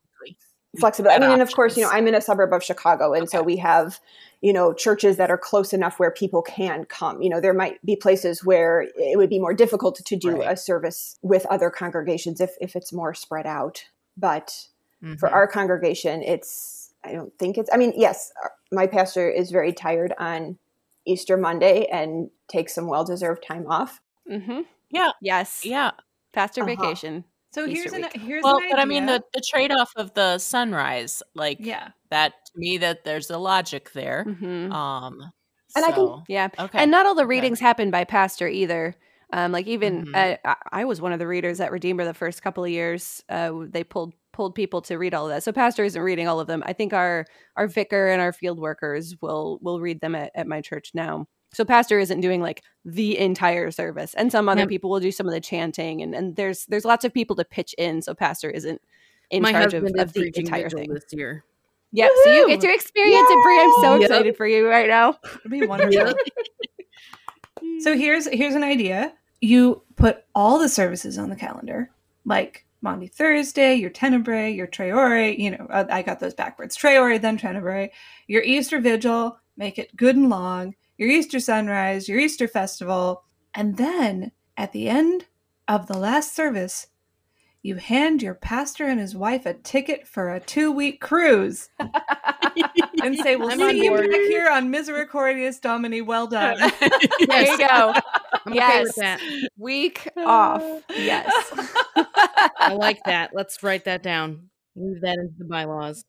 Speaker 5: flexibility. I mean, and of course, you know. I'm in a suburb of Chicago, and so we have, you know, churches that are close enough where people can come. You know, there might be places where it would be more difficult to do
Speaker 2: Right.
Speaker 5: a service with other congregations if if it's more spread out. But for
Speaker 2: Mhm.
Speaker 5: our congregation, it's I don't think it's. I mean, yes, my pastor is very tired on Easter Monday and takes some well deserved time off.
Speaker 1: Mm-hmm.
Speaker 2: Yeah.
Speaker 1: Yes.
Speaker 2: yeah
Speaker 1: Pastor
Speaker 5: Uh-huh.
Speaker 1: vacation.
Speaker 4: So
Speaker 1: Easter
Speaker 4: here's an
Speaker 1: week.
Speaker 4: here's
Speaker 2: well
Speaker 4: an
Speaker 2: but i mean the, the trade-off of the sunrise like
Speaker 4: yeah.
Speaker 2: that to me that there's a logic there
Speaker 1: hmm
Speaker 2: um
Speaker 5: And I can-
Speaker 2: so-
Speaker 1: Yeah.
Speaker 2: okay
Speaker 1: And not all the
Speaker 2: Okay.
Speaker 1: readings happen by pastor either. Um, like even
Speaker 2: Mhm.
Speaker 1: uh, I- I was one of the readers at Redeemer the first couple of years. Uh, they pulled pulled people to read all of that. So pastor isn't reading all of them. I think our our vicar and our field workers will will read them at, at my church now. So pastor isn't doing like the entire service, and some other
Speaker 3: Yep.
Speaker 1: people will do some of the chanting, and and there's there's lots of people to pitch in. So pastor isn't in
Speaker 3: My
Speaker 1: charge of, of the entire thing.
Speaker 3: this year.
Speaker 1: Yeah, so you get to experience it, Bri. I'm so
Speaker 3: Yep.
Speaker 1: excited for you right now.
Speaker 4: It'd be wonderful. so here's here's an idea. You put all the services on the calendar, like Monday, Thursday, your Tenebrae, your Tre Ore. You know, uh, I got those backwards. Tre Ore, then Tenebrae. Your Easter Vigil, make it good and long. Your Easter Sunrise, your Easter Festival, and then at the end of the last service, you hand your pastor and his wife a ticket for a two week cruise and say, We'll
Speaker 3: I'm
Speaker 4: see you
Speaker 3: board.
Speaker 4: back here on Misericordias Domini. Well done.
Speaker 1: There you go.
Speaker 3: I'm okay
Speaker 1: Yes.
Speaker 3: with that.
Speaker 1: Week off. Yes.
Speaker 3: I like that. Let's write that down. Move that into the bylaws.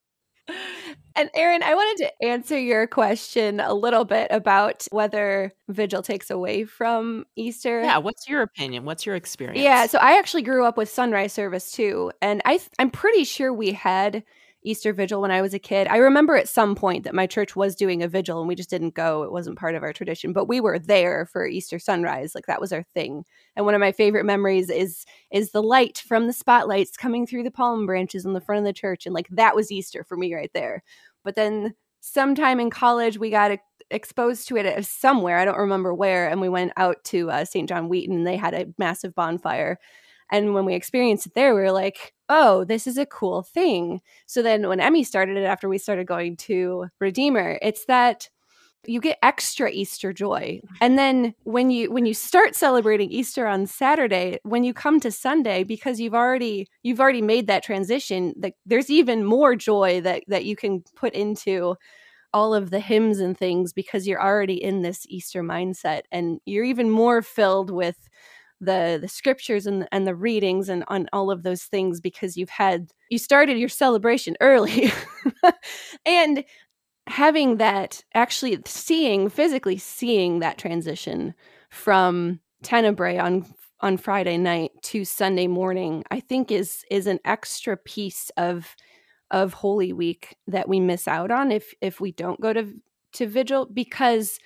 Speaker 1: and Erin, I wanted to answer your question a little bit about whether Vigil takes away from Easter.
Speaker 2: yeah what's your opinion what's your experience
Speaker 1: Yeah, so I actually grew up with sunrise service too, and I th- I'm pretty sure we had Easter vigil when I was a kid. I remember at some point that my church was doing a vigil and we just didn't go. It wasn't part of our tradition, but we were there for Easter sunrise. Like that was our thing. And one of my favorite memories is is the light from the spotlights coming through the palm branches in the front of the church and like that was Easter for me right there. But then sometime in college we got exposed to it somewhere. I don't remember where and we went out to uh, St. John Wheaton they had a massive bonfire and when we experienced it there, we were like, oh, this is a cool thing. So then when Emmy started it after we started going to Redeemer, it's that you get extra Easter joy. And then when you when you start celebrating Easter on Saturday, when you come to Sunday because you've already you've already made that transition, that there's even more joy that that you can put into all of the hymns and things because you're already in this Easter mindset and you're even more filled with the the scriptures and and the readings and on all of those things because you've had you started your celebration early. And having that actually seeing physically seeing that transition from tenebrae on on Friday night to Sunday morning I think is is an extra piece of of Holy Week that we miss out on if if we don't go to to vigil because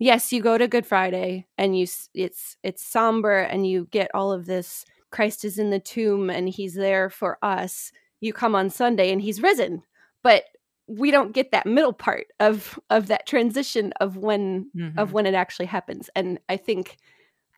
Speaker 1: yes, you go to Good Friday and you it's it's somber and you get all of this Christ is in the tomb and he's there for us. You come on Sunday and he's risen. But we don't get that middle part of of that transition of when mm-hmm. of when it actually happens. And I think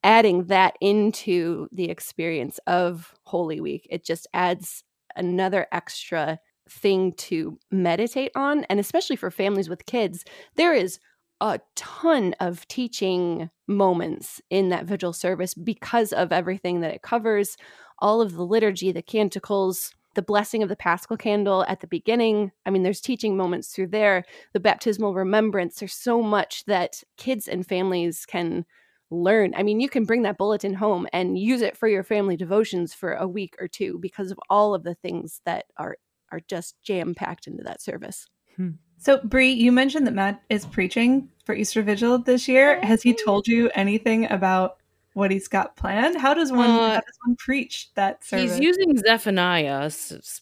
Speaker 1: adding that into the experience of Holy Week, it just adds another extra thing to meditate on and especially for families with kids there is a ton of teaching moments in that vigil service because of everything that it covers all of the liturgy, the canticles, the blessing of the paschal candle at the beginning. I mean, there's teaching moments through there, the baptismal remembrance. There's so much that kids and families can learn. I mean, you can bring that bulletin home and use it for your family devotions for a week or two because of all of the things that are are just jam packed into that service.
Speaker 4: Hmm. So, Bri, you mentioned that Matt is preaching for Easter Vigil this year. Has he told you anything about what he's got planned? How does one uh, how does one preach that service?
Speaker 3: He's using Zephaniah,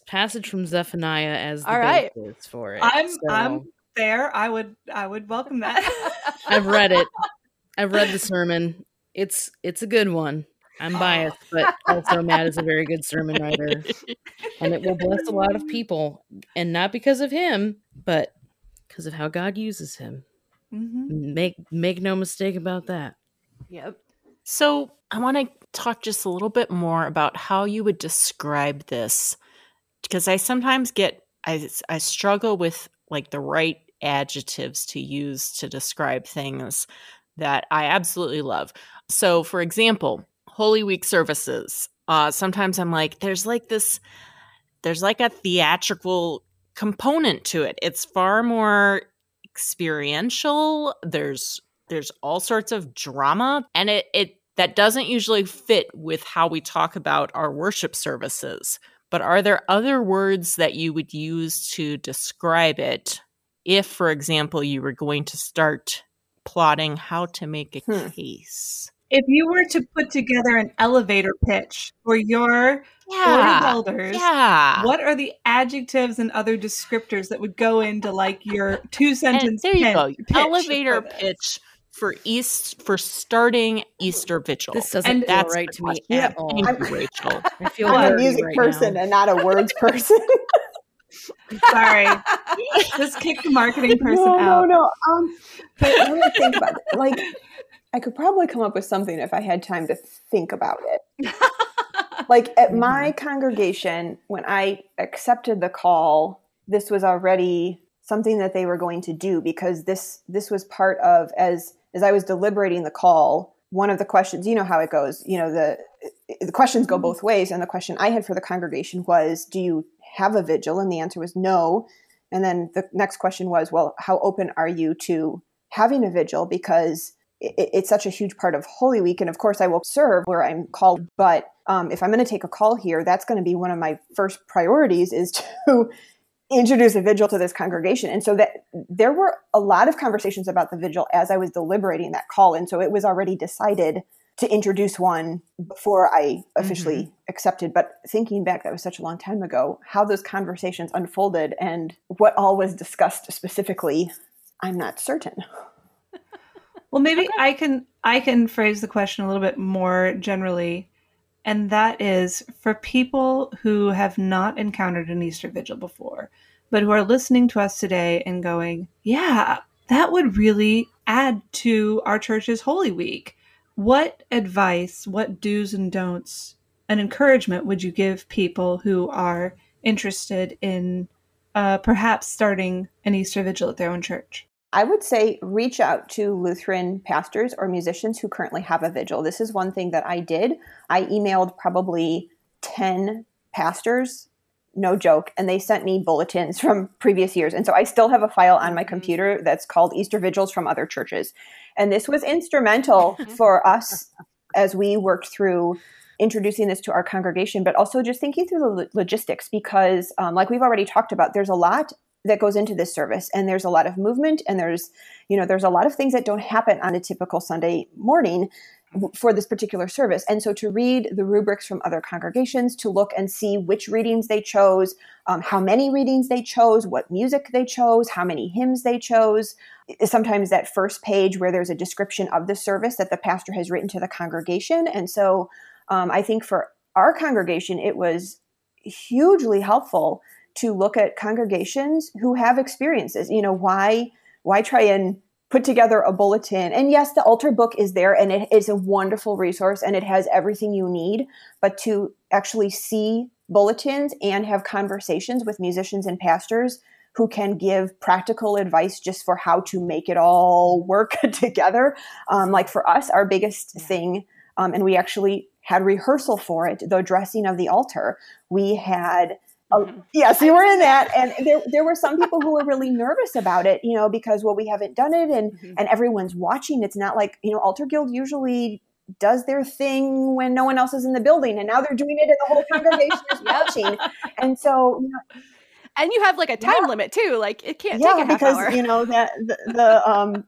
Speaker 3: passage from Zephaniah as the All right. basis for it.
Speaker 4: I'm so. I'm there. I would I would welcome that.
Speaker 3: I've read it. I've read the sermon. It's it's a good one. I'm biased, but also Matt is a very good sermon writer, and it will bless a lot of people, and not because of him, but because of how God uses him. Mm-hmm. Make make no mistake about that.
Speaker 1: Yep.
Speaker 2: So I want to talk just a little bit more about how you would describe this, because I sometimes get I I struggle with like the right adjectives to use to describe things that I absolutely love. So, for example, Holy Week services. Uh, sometimes I'm like, there's like this, there's like a theatrical component to it. It's far more experiential. There's there's all sorts of drama and it it that doesn't usually fit with how we talk about our worship services. But are there other words that you would use to describe it if for example you were going to start plotting how to make a hmm. case?
Speaker 4: if you were to put together an elevator pitch for your
Speaker 2: yeah,
Speaker 4: elders,
Speaker 2: yeah.
Speaker 4: what are the adjectives and other descriptors that would go into like your two sentence?
Speaker 2: there you go. Elevator for pitch for East for starting Easter Vigil.
Speaker 3: This doesn't and feel right to me at all.
Speaker 2: Thank you, Rachel.
Speaker 5: I feel I'm a music right person now. and not a words person.
Speaker 4: Sorry, just kick the marketing person
Speaker 5: no,
Speaker 4: out.
Speaker 5: No, no, Um, but let me think about it. Like I could probably come up with something if I had time to think about it. Like at my congregation, when I accepted the call, this was already something that they were going to do because this this was part of as as I was deliberating the call, one of the questions, you know how it goes, you know, the the questions go mm-hmm. both ways and the question I had for the congregation was, do you have a vigil? And the answer was no. And then the next question was, well, how open are you to having a vigil because it's such a huge part of Holy Week. And of course, I will serve where I'm called. But um, if I'm going to take a call here, that's going to be one of my first priorities is to introduce a vigil to this congregation. And so that there were a lot of conversations about the vigil as I was deliberating that call. And so it was already decided to introduce one before I officially accepted. But thinking back, that was such a long time ago, how those conversations unfolded and what all was discussed specifically, I'm not certain.
Speaker 4: Well, maybe I can I can phrase the question a little bit more generally, and that is for people who have not encountered an Easter vigil before, but who are listening to us today and going, "Yeah, that would really add to our church's Holy Week." What advice, what do's and don'ts, and encouragement would you give people who are interested in uh, perhaps starting an Easter vigil at their own church?
Speaker 5: I would say reach out to Lutheran pastors or musicians who currently have a vigil. This is one thing that I did. I emailed probably 10 pastors, no joke, and they sent me bulletins from previous years. And so I still have a file on my computer that's called Easter Vigils from Other Churches. And this was instrumental for us as we worked through introducing this to our congregation, but also just thinking through the logistics because, um, like we've already talked about, there's a lot that goes into this service. And there's a lot of movement and there's you know there's a lot of things that don't happen on a typical sunday morning for this particular service. And so to read the rubrics from other congregations to look and see which readings they chose um, how many readings they chose what music they chose how many hymns they chose sometimes that first page where there's a description of the service that the pastor has written to the congregation. And so um, i think for our congregation it was hugely helpful to look at congregations who have experiences. You know, why why try and put together a bulletin? And yes, the altar book is there and it is a wonderful resource and it has everything you need, but to actually see bulletins and have conversations with musicians and pastors who can give practical advice just for how to make it all work together. Um, like for us, our biggest thing, um, and we actually had rehearsal for it, the dressing of the altar. We had Oh, yes, you were in that, and there there were some people who were really nervous about it, you know, because well, we haven't done it, and
Speaker 1: Mhm.
Speaker 5: and everyone's watching. It's not like you know, Altar Guild usually does their thing when no one else is in the building, and now they're doing it, and the whole congregation is watching. And so, you know,
Speaker 1: And you have like a time
Speaker 5: Yeah.
Speaker 1: limit too. Like it can't
Speaker 5: yeah,
Speaker 1: take a half
Speaker 5: because
Speaker 1: hour.
Speaker 5: you know that the, the um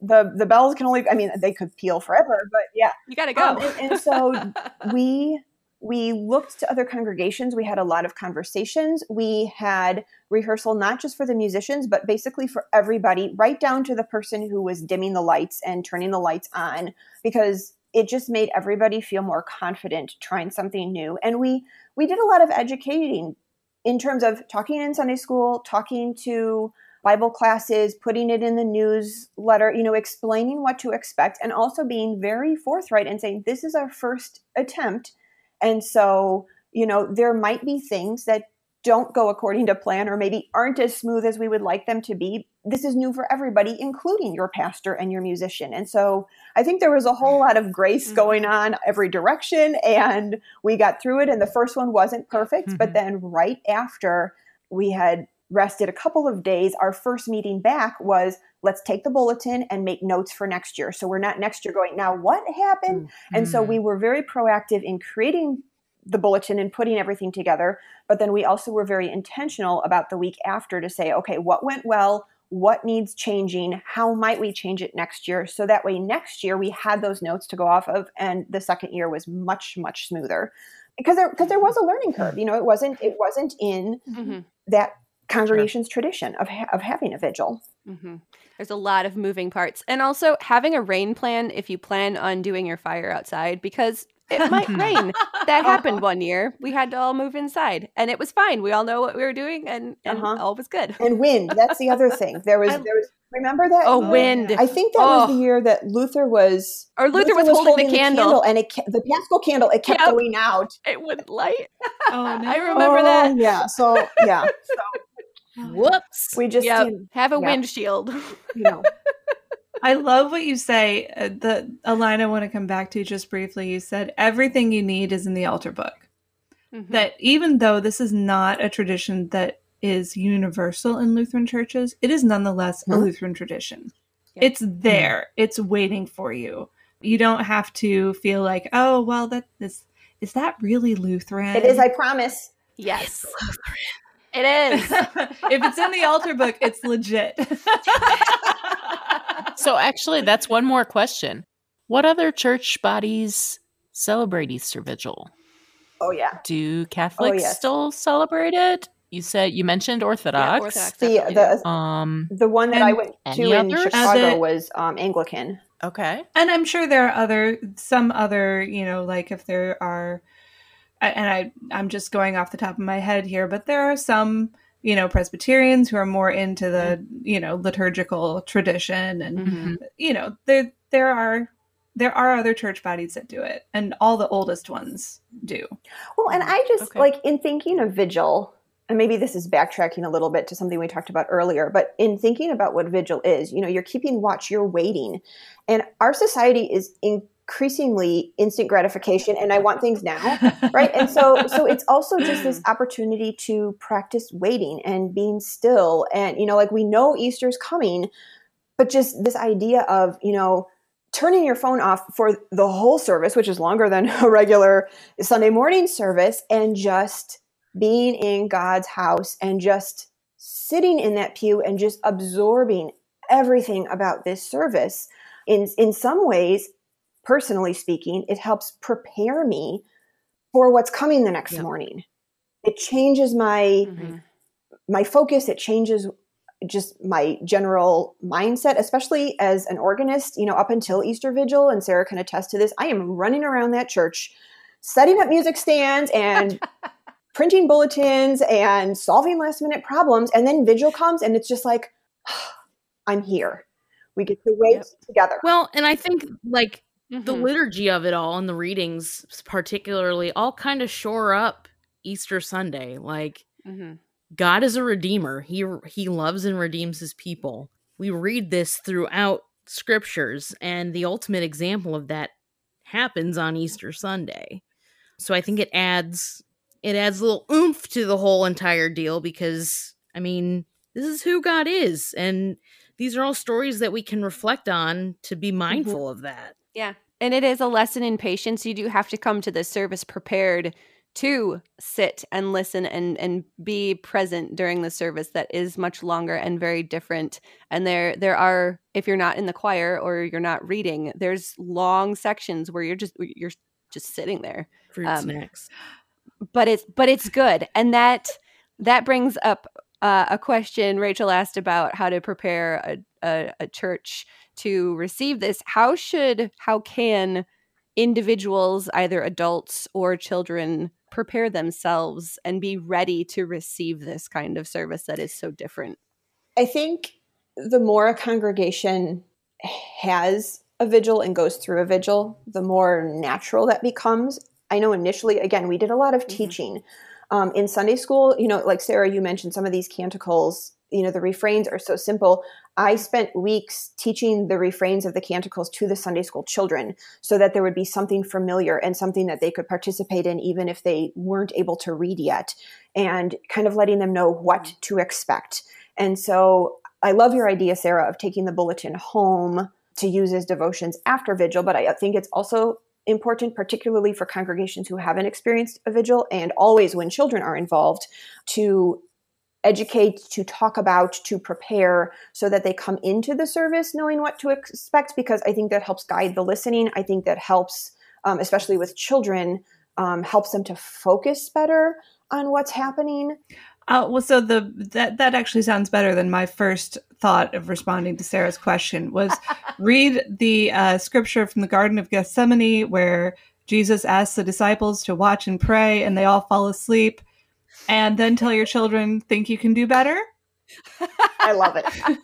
Speaker 5: the the bells can only. I mean, they could peal forever, but yeah.
Speaker 1: you gotta go.
Speaker 5: Um, and, and so we we looked to other congregations. We had a lot of conversations. We had rehearsal not just for the musicians but basically for everybody right down to the person who was dimming the lights and turning the lights on because it just made everybody feel more confident trying something new. And we we did a lot of educating in terms of talking in sunday school talking to bible classes putting it in the newsletter you know explaining what to expect and also being very forthright and saying this is our first attempt and so, you know, there might be things that don't go according to plan or maybe aren't as smooth as we would like them to be. This is new for everybody, including your pastor and your musician. And so I think there was a whole lot of grace
Speaker 1: Mhm.
Speaker 5: going on every direction and we got through it. And the first one wasn't perfect, but
Speaker 2: Mhm.
Speaker 5: then right after we had rested a couple of days, our first meeting back was let's take the bulletin and make notes for next year. So we're not next year going, now what happened? And so we were very proactive in creating the bulletin and putting everything together. But then we also were very intentional about the week after to say, okay, what went well? What needs changing? How might we change it next year? So that way, next year we had those notes to go off of, and the second year was much, much smoother because there because there was a learning curve. You know, it wasn't it wasn't in
Speaker 1: Mhm.
Speaker 5: that congregation's tradition of ha- of having a vigil.
Speaker 1: hmm There's a lot of moving parts. And also having a rain plan if you plan on doing your fire outside because it might rain. That happened one year. We had to all move inside and it was fine. We all know what we were doing and, and
Speaker 5: Uh-huh.
Speaker 1: all was good.
Speaker 5: And wind. That's the other thing. There was
Speaker 1: I-
Speaker 5: there was remember that
Speaker 1: Oh, wind.
Speaker 5: I think that was
Speaker 1: Oh.
Speaker 5: the year that Luther was
Speaker 1: Or Luther, was, holding, the candle.
Speaker 5: and it ke- the Paschal candle it kept
Speaker 1: Yep.
Speaker 5: going out.
Speaker 1: It wouldn't light.
Speaker 4: Oh, no.
Speaker 1: I remember
Speaker 5: Oh,
Speaker 1: that.
Speaker 5: Yeah. So yeah,
Speaker 2: Whoops.
Speaker 5: we just
Speaker 1: Yep.
Speaker 5: you
Speaker 1: Have a
Speaker 5: yeah.
Speaker 1: windshield.
Speaker 5: know
Speaker 4: I love what you say. Uh, the a line I want to come back to just briefly. You said everything you need is in the altar book.
Speaker 1: Mhm.
Speaker 4: That even though this is not a tradition that is universal in Lutheran churches, it is nonetheless a
Speaker 5: Mhm.
Speaker 4: Lutheran tradition.
Speaker 1: Yeah.
Speaker 4: It's there. It's waiting for you. You don't have to feel like, oh, well, that is is that really Lutheran?
Speaker 5: it is. I promise.
Speaker 1: Yes. It is.
Speaker 4: if it's in the altar book, it's legit.
Speaker 2: So actually, that's one more question. What other church bodies celebrate Easter Vigil?
Speaker 5: Oh yeah.
Speaker 2: Do Catholics
Speaker 5: yes.
Speaker 2: still celebrate it? You said you mentioned Orthodox.
Speaker 1: Orthodox.
Speaker 5: The the
Speaker 2: Um.
Speaker 5: the one that I went to
Speaker 2: any
Speaker 5: in
Speaker 2: others?
Speaker 5: Chicago
Speaker 4: Uh,
Speaker 5: was um, Anglican.
Speaker 2: Okay.
Speaker 4: And I'm sure there are other some other, you know, like if there are a- and I I'm just going off the top of my head here, but there are some, you know, Presbyterians who are more into the, you know, liturgical tradition and
Speaker 1: Mhm.
Speaker 4: you know, there there are there are other church bodies that do it and all the oldest ones do.
Speaker 5: Well, and I just
Speaker 1: Okay.
Speaker 5: like in thinking of vigil, and maybe this is backtracking a little bit to something we talked about earlier, but in thinking about what vigil is, you know, you're keeping watch, you're waiting. And our society is increasingly instant gratification and I want things now, right? And so so it's also just this opportunity to practice waiting and being still and you know, like we know Easter's coming, but just this idea of, you know, turning your phone off for the whole service, which is longer than a regular Sunday morning service, and just being in God's house and just sitting in that pew and just absorbing everything about this service. In, in some ways, personally speaking, it helps prepare me for what's coming the next
Speaker 3: Yep.
Speaker 5: morning. It changes my
Speaker 1: Mhm.
Speaker 5: my focus it changes just my general mindset especially as an organist you know up until easter vigil and sarah can attest to this i am running around that church setting up music stands and printing bulletins and solving last minute problems and then vigil comes and it's just like i'm here we get to wait
Speaker 1: Yep.
Speaker 5: together
Speaker 3: Well, and I think like the
Speaker 1: Mhm.
Speaker 3: liturgy of it all and the readings particularly all kind of shore up Easter Sunday. Like
Speaker 1: Mhm.
Speaker 3: God is a redeemer. He he loves and redeems his people. We read this throughout scriptures and the ultimate example of that happens on Easter Sunday. So I think it adds it adds a little oomph to the whole entire deal because I mean, this is who God is and these are all stories that we can reflect on to be mindful of that.
Speaker 1: Yeah. And it is a lesson in patience. You do have to come to this service prepared to sit and listen and and be present during the service that is much longer and very different. And there there are if you're not in the choir or you're not reading, there's long sections where you're just you're just sitting there.
Speaker 3: Fruit
Speaker 1: Um,
Speaker 3: snacks.
Speaker 1: But it's but it's good. And that that brings up uh, a question Rachel asked about how to prepare a, a, a church to receive this. How should, how can individuals, either adults or children, prepare themselves and be ready to receive this kind of service that is so different?
Speaker 5: I think the more a congregation has a vigil and goes through a vigil, the more natural that becomes. I know initially, again, we did a lot of
Speaker 1: Mhm.
Speaker 5: teaching. Um, in Sunday school, you know, like Sarah, you mentioned some of these canticles, you know, the refrains are so simple. I spent weeks teaching the refrains of the canticles to the Sunday school children so that there would be something familiar and something that they could participate in, even if they weren't able to read yet, and kind of letting them know what mm-hmm. to expect. And so I love your idea, Sarah, of taking the bulletin home to use as devotions after vigil, but I think it's also important, particularly for congregations who haven't experienced a vigil and always when children are involved, to educate, to talk about, to prepare so that they come into the service knowing what to expect, because I think that helps guide the listening. I think that helps, um, especially with children, um, helps them to focus better on what's happening.
Speaker 4: Uh, well, so the that that actually sounds better than my first thought of responding to Sarah's question was read the uh, scripture from the Garden of Gethsemane where Jesus asks the disciples to watch and pray, and they all fall asleep, and then tell your children think you can do better
Speaker 5: I love it.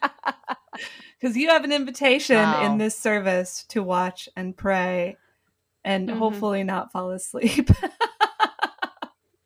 Speaker 4: because you have an invitation
Speaker 2: Wow.
Speaker 4: in this service to watch and pray, and
Speaker 1: Mhm.
Speaker 4: hopefully not fall asleep.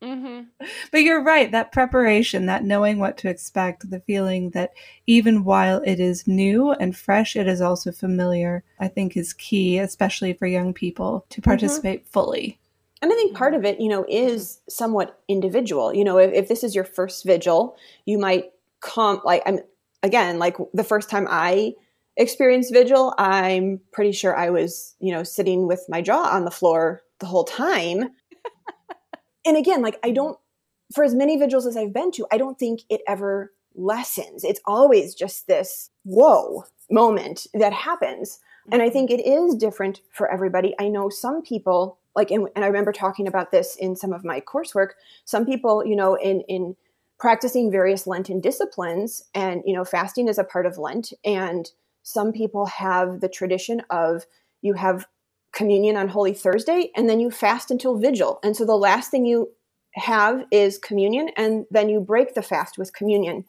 Speaker 1: Mm-hmm.
Speaker 4: But you're right, that preparation, that knowing what to expect, the feeling that even while it is new and fresh, it is also familiar, I think is key, especially for young people to participate fully.
Speaker 5: And I think part mm-hmm. of it, you know, is somewhat individual. You know, if, if this is your first vigil, you might come like I'm again, like the first time I experienced vigil, I'm pretty sure I was, you know, sitting with my jaw on the floor the whole time. and again, like I don't for as many vigils as I've been to, I don't think it ever lessens. It's always just this whoa moment that happens. And I mm-hmm. think it is different for everybody. I know some people, like, and, and I remember talking about this in some of my coursework. Some people, you know, in, in practicing various Lenten disciplines, and, you know, fasting is a part of Lent. And some people have the tradition of you have communion on Holy Thursday and then you fast until vigil. And so the last thing you have is communion, and then you break the fast with communion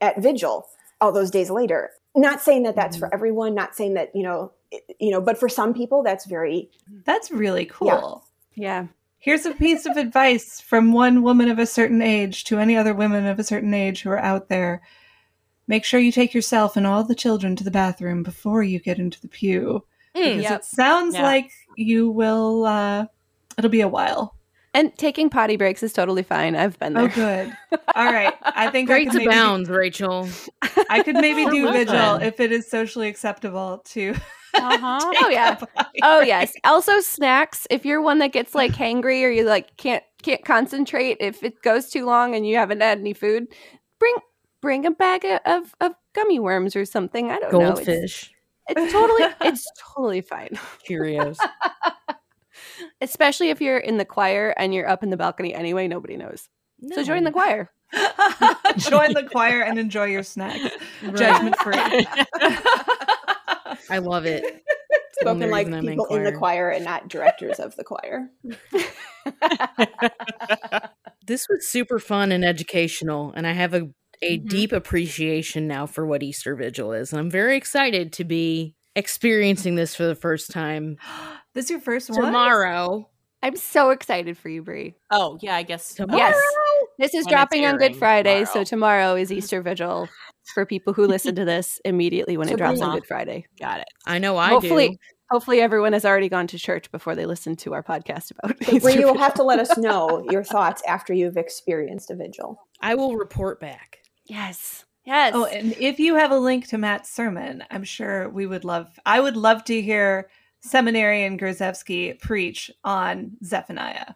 Speaker 5: at vigil all those days later not saying that that's for mm-hmm. everyone not saying that you know you know but for some people that's very
Speaker 4: That's really cool.
Speaker 1: Yeah.
Speaker 4: Here's a piece of advice from one woman of a certain age to any other women of a certain age who are out there. Make sure you take yourself and all the children to the bathroom before you get into the pew. Because
Speaker 1: Yep.
Speaker 4: it sounds
Speaker 2: Yeah.
Speaker 4: like you will, uh, it'll be a while.
Speaker 1: And taking potty breaks is totally fine. I've been there.
Speaker 4: Oh, good. All right. I think I
Speaker 3: Great
Speaker 4: could, maybe,
Speaker 3: abounds, Rachel.
Speaker 4: I could maybe do vigil if it is socially acceptable to.
Speaker 2: Uh-huh.
Speaker 1: Oh, yeah. Oh yes. Also snacks. If you're one that gets like hangry or you like can't can't concentrate, if it goes too long and you haven't had any food, bring bring a bag of, of, of gummy worms or something. I don't know. It's,
Speaker 3: Goldfish,
Speaker 1: it's totally it's totally fine.
Speaker 3: Cheerios.
Speaker 1: Especially if you're in the choir and you're up in the balcony anyway, nobody knows. So join the choir.
Speaker 4: Join the choir and enjoy your snacks.
Speaker 3: Right.
Speaker 4: Judgment free.
Speaker 3: I love it. It's the only
Speaker 5: spoken like
Speaker 3: reason I'm
Speaker 5: people in the choir and not directors of the choir
Speaker 3: This was super fun and educational, and I have a a
Speaker 2: Mhm.
Speaker 3: deep appreciation now for what Easter Vigil is. And I'm very excited to be experiencing this for the first time
Speaker 4: this is your first one?
Speaker 3: tomorrow.
Speaker 1: I'm so excited for you, Bri.
Speaker 2: Oh, yeah, I guess.
Speaker 3: Tomorrow.
Speaker 1: Yes. This is
Speaker 2: When
Speaker 1: dropping on Good
Speaker 2: airing
Speaker 1: Friday, so
Speaker 2: tomorrow.
Speaker 1: tomorrow is Easter Vigil for people who listen to this immediately when
Speaker 5: So
Speaker 1: it drops on Good Friday.
Speaker 2: Got it.
Speaker 3: I know I
Speaker 1: hopefully,
Speaker 3: do.
Speaker 1: hopefully everyone has already gone to church before they listen to our podcast about
Speaker 5: But
Speaker 1: Easter
Speaker 5: you will have to let us know your thoughts after you've experienced a vigil
Speaker 3: I will report back.
Speaker 1: Yes, yes.
Speaker 4: Oh, and if you have a link to Matt's sermon, I'm sure we would love. I would love to hear Seminarian Grzewski preach on Zephaniah.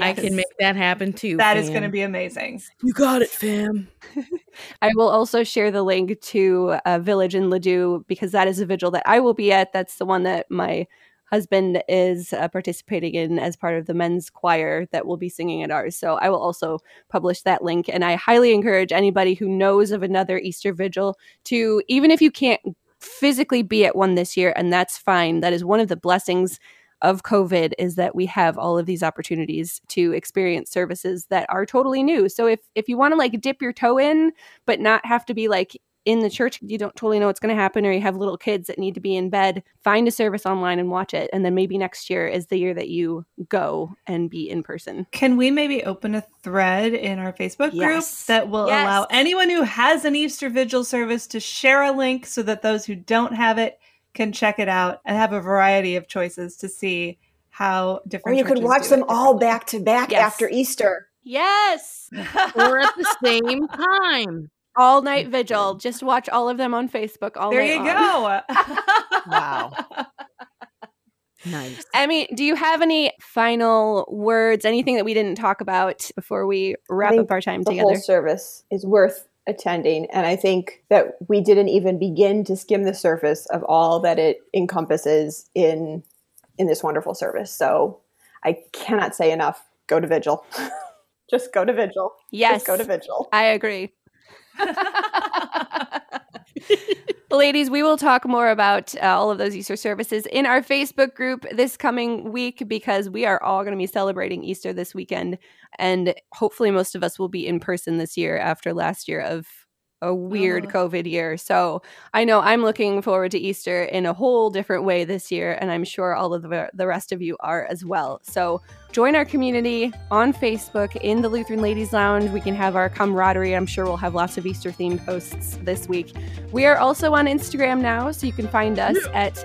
Speaker 3: I can make that happen too.
Speaker 4: That is
Speaker 3: fam.
Speaker 4: going to be amazing.
Speaker 3: You got it, fam.
Speaker 1: I will also share the link to uh, Village in Ladue because that is a vigil that I will be at. That's the one that my husband is uh, participating in as part of the men's choir that will be singing at ours. So I will also publish that link. And I highly encourage anybody who knows of another Easter vigil to, even if you can't physically be at one this year, and that's fine, that is one of the blessings of COVID is that we have all of these opportunities to experience services that are totally new. So if if you want to like dip your toe in, but not have to be like in the church, you don't totally know what's going to happen, or you have little kids that need to be in bed, find a service online and watch it. And then maybe next year is the year that you go and be in person.
Speaker 4: Can we maybe open a thread in our Facebook group
Speaker 1: Yes.
Speaker 4: that will
Speaker 1: Yes.
Speaker 4: allow anyone who has an Easter Vigil service to share a link so that those who don't have it can check it out and have a variety of choices to see how different.
Speaker 5: or
Speaker 4: different
Speaker 5: you could watch them all back to back
Speaker 1: Yes.
Speaker 5: after easter
Speaker 1: Yes.
Speaker 3: Or at the same time.
Speaker 1: All night vigil. Just watch all of them on Facebook all
Speaker 4: there
Speaker 1: night
Speaker 4: you
Speaker 1: long.
Speaker 4: go.
Speaker 2: Wow.
Speaker 3: Nice.
Speaker 1: Emmy, do you have any final words, anything that we didn't talk about before we wrap up our time
Speaker 5: the
Speaker 1: together?
Speaker 5: whole service is worth attending. And i think that we didn't even begin to skim the surface of all that it encompasses in in this wonderful service. So i cannot say enough. Go to vigil. Just go to vigil.
Speaker 1: Yes.
Speaker 5: just go to vigil.
Speaker 1: I agree. Ladies, we will talk more about uh, all of those Easter services in our Facebook group this coming week because we are all going to be celebrating Easter this weekend. And hopefully, most of us will be in person this year after last year of a weird
Speaker 4: Oh.
Speaker 1: COVID year. So I know I'm looking forward to Easter in a whole different way this year. And I'm sure all of the, the rest of you are as well. So join our community on Facebook in the Lutheran Ladies Lounge. We can have our camaraderie. I'm sure we'll have lots of Easter themed posts this week. We are also on Instagram now, so you can find us at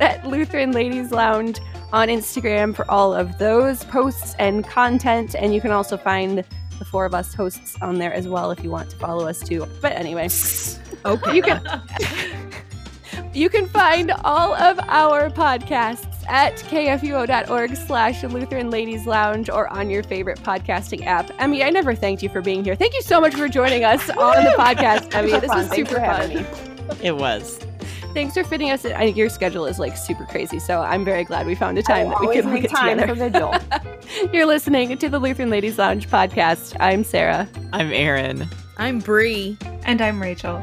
Speaker 1: at Lutheran Ladies Lounge on Instagram for all of those posts and content. And you can also find the four of us hosts on there as well if you want to follow us too. But anyway,
Speaker 3: Okay.
Speaker 1: you can you can find all of our podcasts at kfuo.org slash Lutheran Ladies Lounge or on your favorite podcasting app. Emmy, I never thanked you for being here. Thank you so much for joining us on the podcast, Emmy. This was
Speaker 5: Thanks
Speaker 1: super
Speaker 5: for having
Speaker 1: fun.
Speaker 5: me.
Speaker 2: It was.
Speaker 6: Thanks for fitting us. in. I, your schedule is like super crazy, so I'm very glad we found a time
Speaker 5: I
Speaker 6: that we
Speaker 5: always
Speaker 6: could all
Speaker 5: make time
Speaker 6: together.
Speaker 5: for vigil.
Speaker 6: You're listening to the Lutheran Ladies Lounge podcast. I'm Sarah.
Speaker 2: I'm Erin.
Speaker 3: I'm Bri.
Speaker 4: And I'm Rachel.